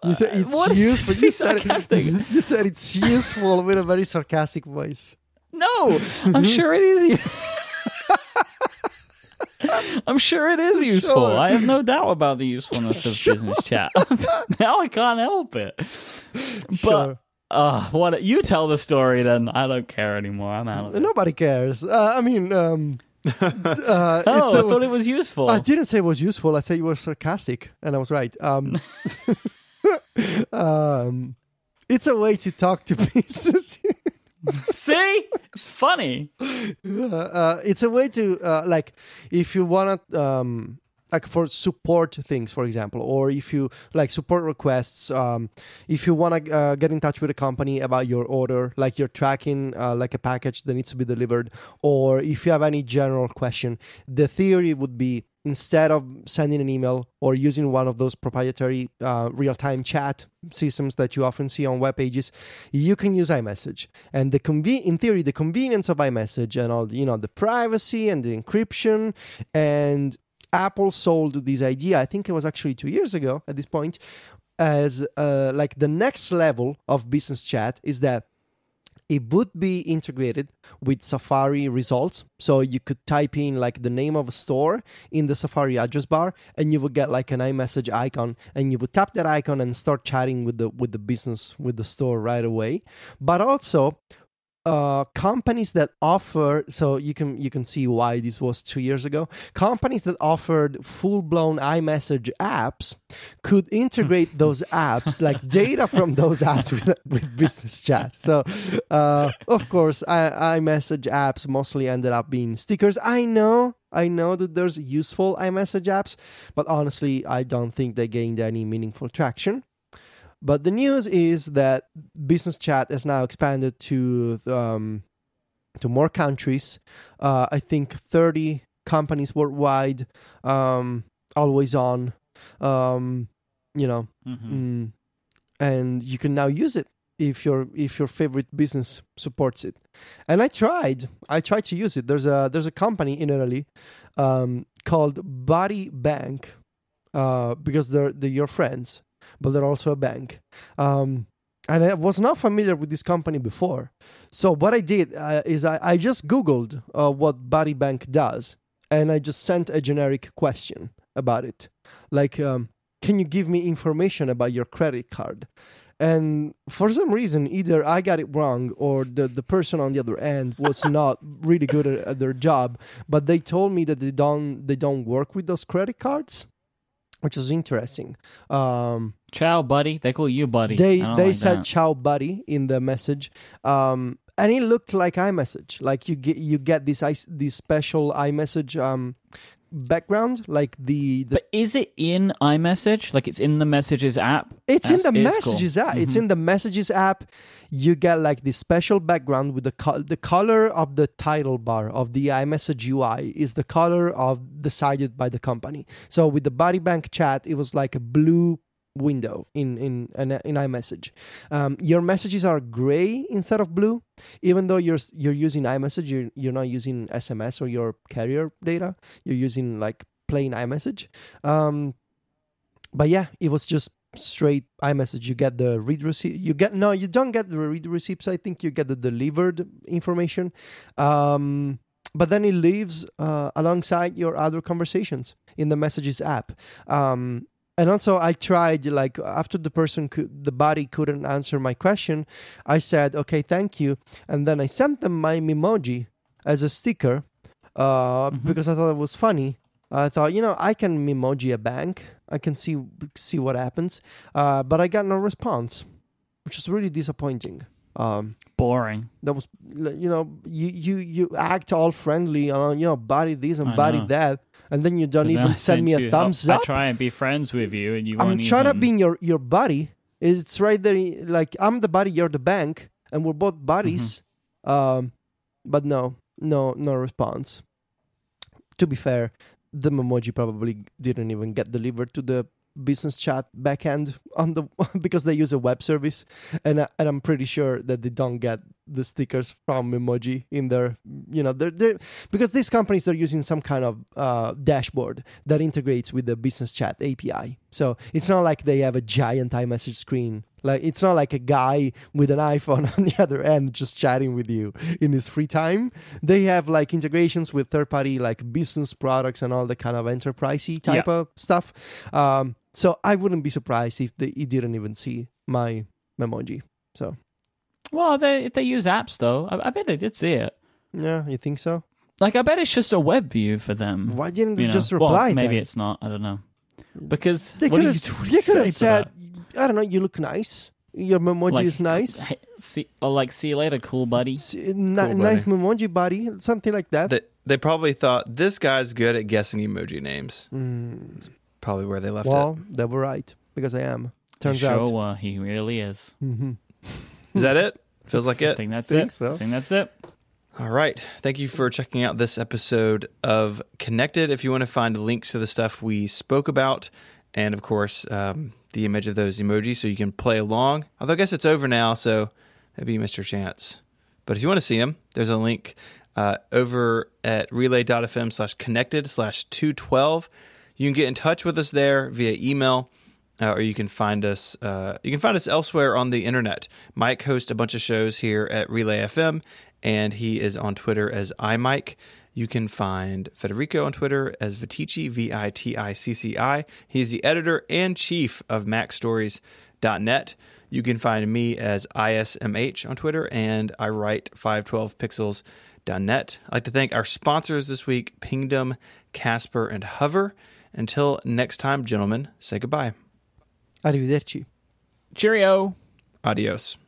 You said it's what is useful. You said, sarcastic? you said it's useful with a very sarcastic voice. No, I'm sure it is. I'm sure it is useful. Sure. I have no doubt about the usefulness of Sure. business chat. now I can't help it. But Sure. uh, what you tell the story, then I don't care anymore. I'm out of it. Nobody cares. Uh, I mean, um, uh, Oh, it's I a- thought it was useful. I didn't say it was useful. I said you were sarcastic, and I was right. Um, um, it's a way to talk to business. See, it's funny. uh, it's a way to uh, like if you want to um, like for support things for example or if you like support requests um, if you want to uh, get in touch with a company about your order like you're tracking uh, like a package that needs to be delivered or if you have any general question the theory would be instead of sending an email or using one of those proprietary uh, real-time chat systems that you often see on web pages you can use iMessage. And the conven- in theory the convenience of iMessage and all the, you know the privacy and the encryption and Apple sold this idea I think it was actually 2 years ago at this point as uh, like the next level of business chat is that it would be integrated with Safari results. So you could type in like the name of a store in the Safari address bar, and you would get like an iMessage icon, and you would tap that icon and start chatting with the with the business with the store right away. But also uh, companies that offer so you can you can see why this was two years ago. Companies that offered full-blown imessage apps could integrate those apps like data from those apps with, with business chat. So uh, of course I, imessage apps mostly ended up being stickers. I know I know that there's useful iMessage apps, but honestly, I don't think they gained any meaningful traction. But the news is that business chat has now expanded to um, to more countries. Uh, I think 30 companies worldwide, um, always on. Um, you know, mm-hmm. mm, and you can now use it if your if your favorite business supports it. And I tried. I tried to use it. There's a there's a company in Italy um, called Buddy Bank uh, because they're they're your friends but they're also a bank. Um, and I was not familiar with this company before. So what I did uh, is I, I just Googled uh, what Buddy Bank does, and I just sent a generic question about it, like, um, "Can you give me information about your credit card?" And for some reason, either I got it wrong or the, the person on the other end was not really good at, at their job. But they told me that they don't they don't work with those credit cards which is interesting. Um, ciao, buddy. They call you buddy. They they like said that. ciao, buddy in the message. Um, and it looked like iMessage. Like you get you get this I, this special iMessage um, background, like the, the, But is it in iMessage? Like it's in the Messages app? It's in the Messages cool. app. Mm-hmm. It's in the Messages app you get like this special background with the co- the color of the title bar of the iMessage UI is the color of decided by the company. So with the Buddy Bank chat, it was like a blue window in in in, iMessage. Um, your messages are gray instead of blue, even though you're you're using iMessage. You're you're not using SMS or your carrier data. You're using like plain iMessage. Um, but yeah, it was just straight iMessage. You get the read receipt. You get no, you don't get the read receipts. I think you get the delivered information. Um, but then it lives uh, alongside your other conversations in the messages app. Um, and also, I tried like after the person could, the body couldn't answer my question, I said, "Okay, thank you," and then I sent them my emoji as a sticker uh, mm-hmm. because I thought it was funny. I thought, you know, I can emoji a bank. I can see see what happens. Uh, but I got no response, which was really disappointing. Um, Boring. That was, you know, you you you act all friendly on, you know, body this and I body know. that, and then you don't even send me a thumbs help, up. I try and be friends with you, and you. I'm trying even... to be your your buddy. It's right there. Like I'm the buddy, you're the bank, and we're both buddies. Mm-hmm. Um, but no, no, no response. To be fair, the memoji probably didn't even get delivered to the business chat backend on the because they use a web service and I, and I'm pretty sure that they don't get the stickers from emoji in their you know they're, they're because these companies are using some kind of uh, dashboard that integrates with the business chat API so it's not like they have a giant iMessage screen like it's not like a guy with an iPhone on the other end just chatting with you in his free time. They have like integrations with third party like business products and all the kind of enterprisey type yeah. of stuff. Um, so I wouldn't be surprised if they he didn't even see my memoji. So well, they they use apps though. I, I bet they did see it. Yeah, you think so? Like I bet it's just a web view for them. Why didn't they you know? just reply? Well, maybe then? it's not. I don't know. Because they could have, they could have said, I don't know, you look nice. Your memoji like, is nice. See, or like, see you later, cool buddy. See, na- cool nice memoji buddy, something like that. They, they probably thought this guy's good at guessing emoji names. Mm. That's probably where they left well, it. Well, they were right because I am. Turns sure, out, uh, he really is. Mm-hmm. is that it? Feels like it. I think that's think it. So. I think that's it. All right. Thank you for checking out this episode of Connected. If you want to find links to the stuff we spoke about, and of course, um, the image of those emojis so you can play along. Although I guess it's over now, so maybe you missed your chance. But if you want to see them, there's a link uh, over at relay.fm slash connected slash 212. You can get in touch with us there via email. uh, or you can find us. Uh, you can find us elsewhere on the internet. Myke hosts a bunch of shows here at Relay FM, and he is on Twitter as iMyke. You can find Federico on Twitter as Viticci, V I T I C C I. He's the editor and chief of MacStories.net. You can find me as ISMH on Twitter, and I write 512pixels.net. I'd like to thank our sponsors this week Pingdom, Casper, and Hover. Until next time, gentlemen, say goodbye. Arrivederci. Cheerio. Adios.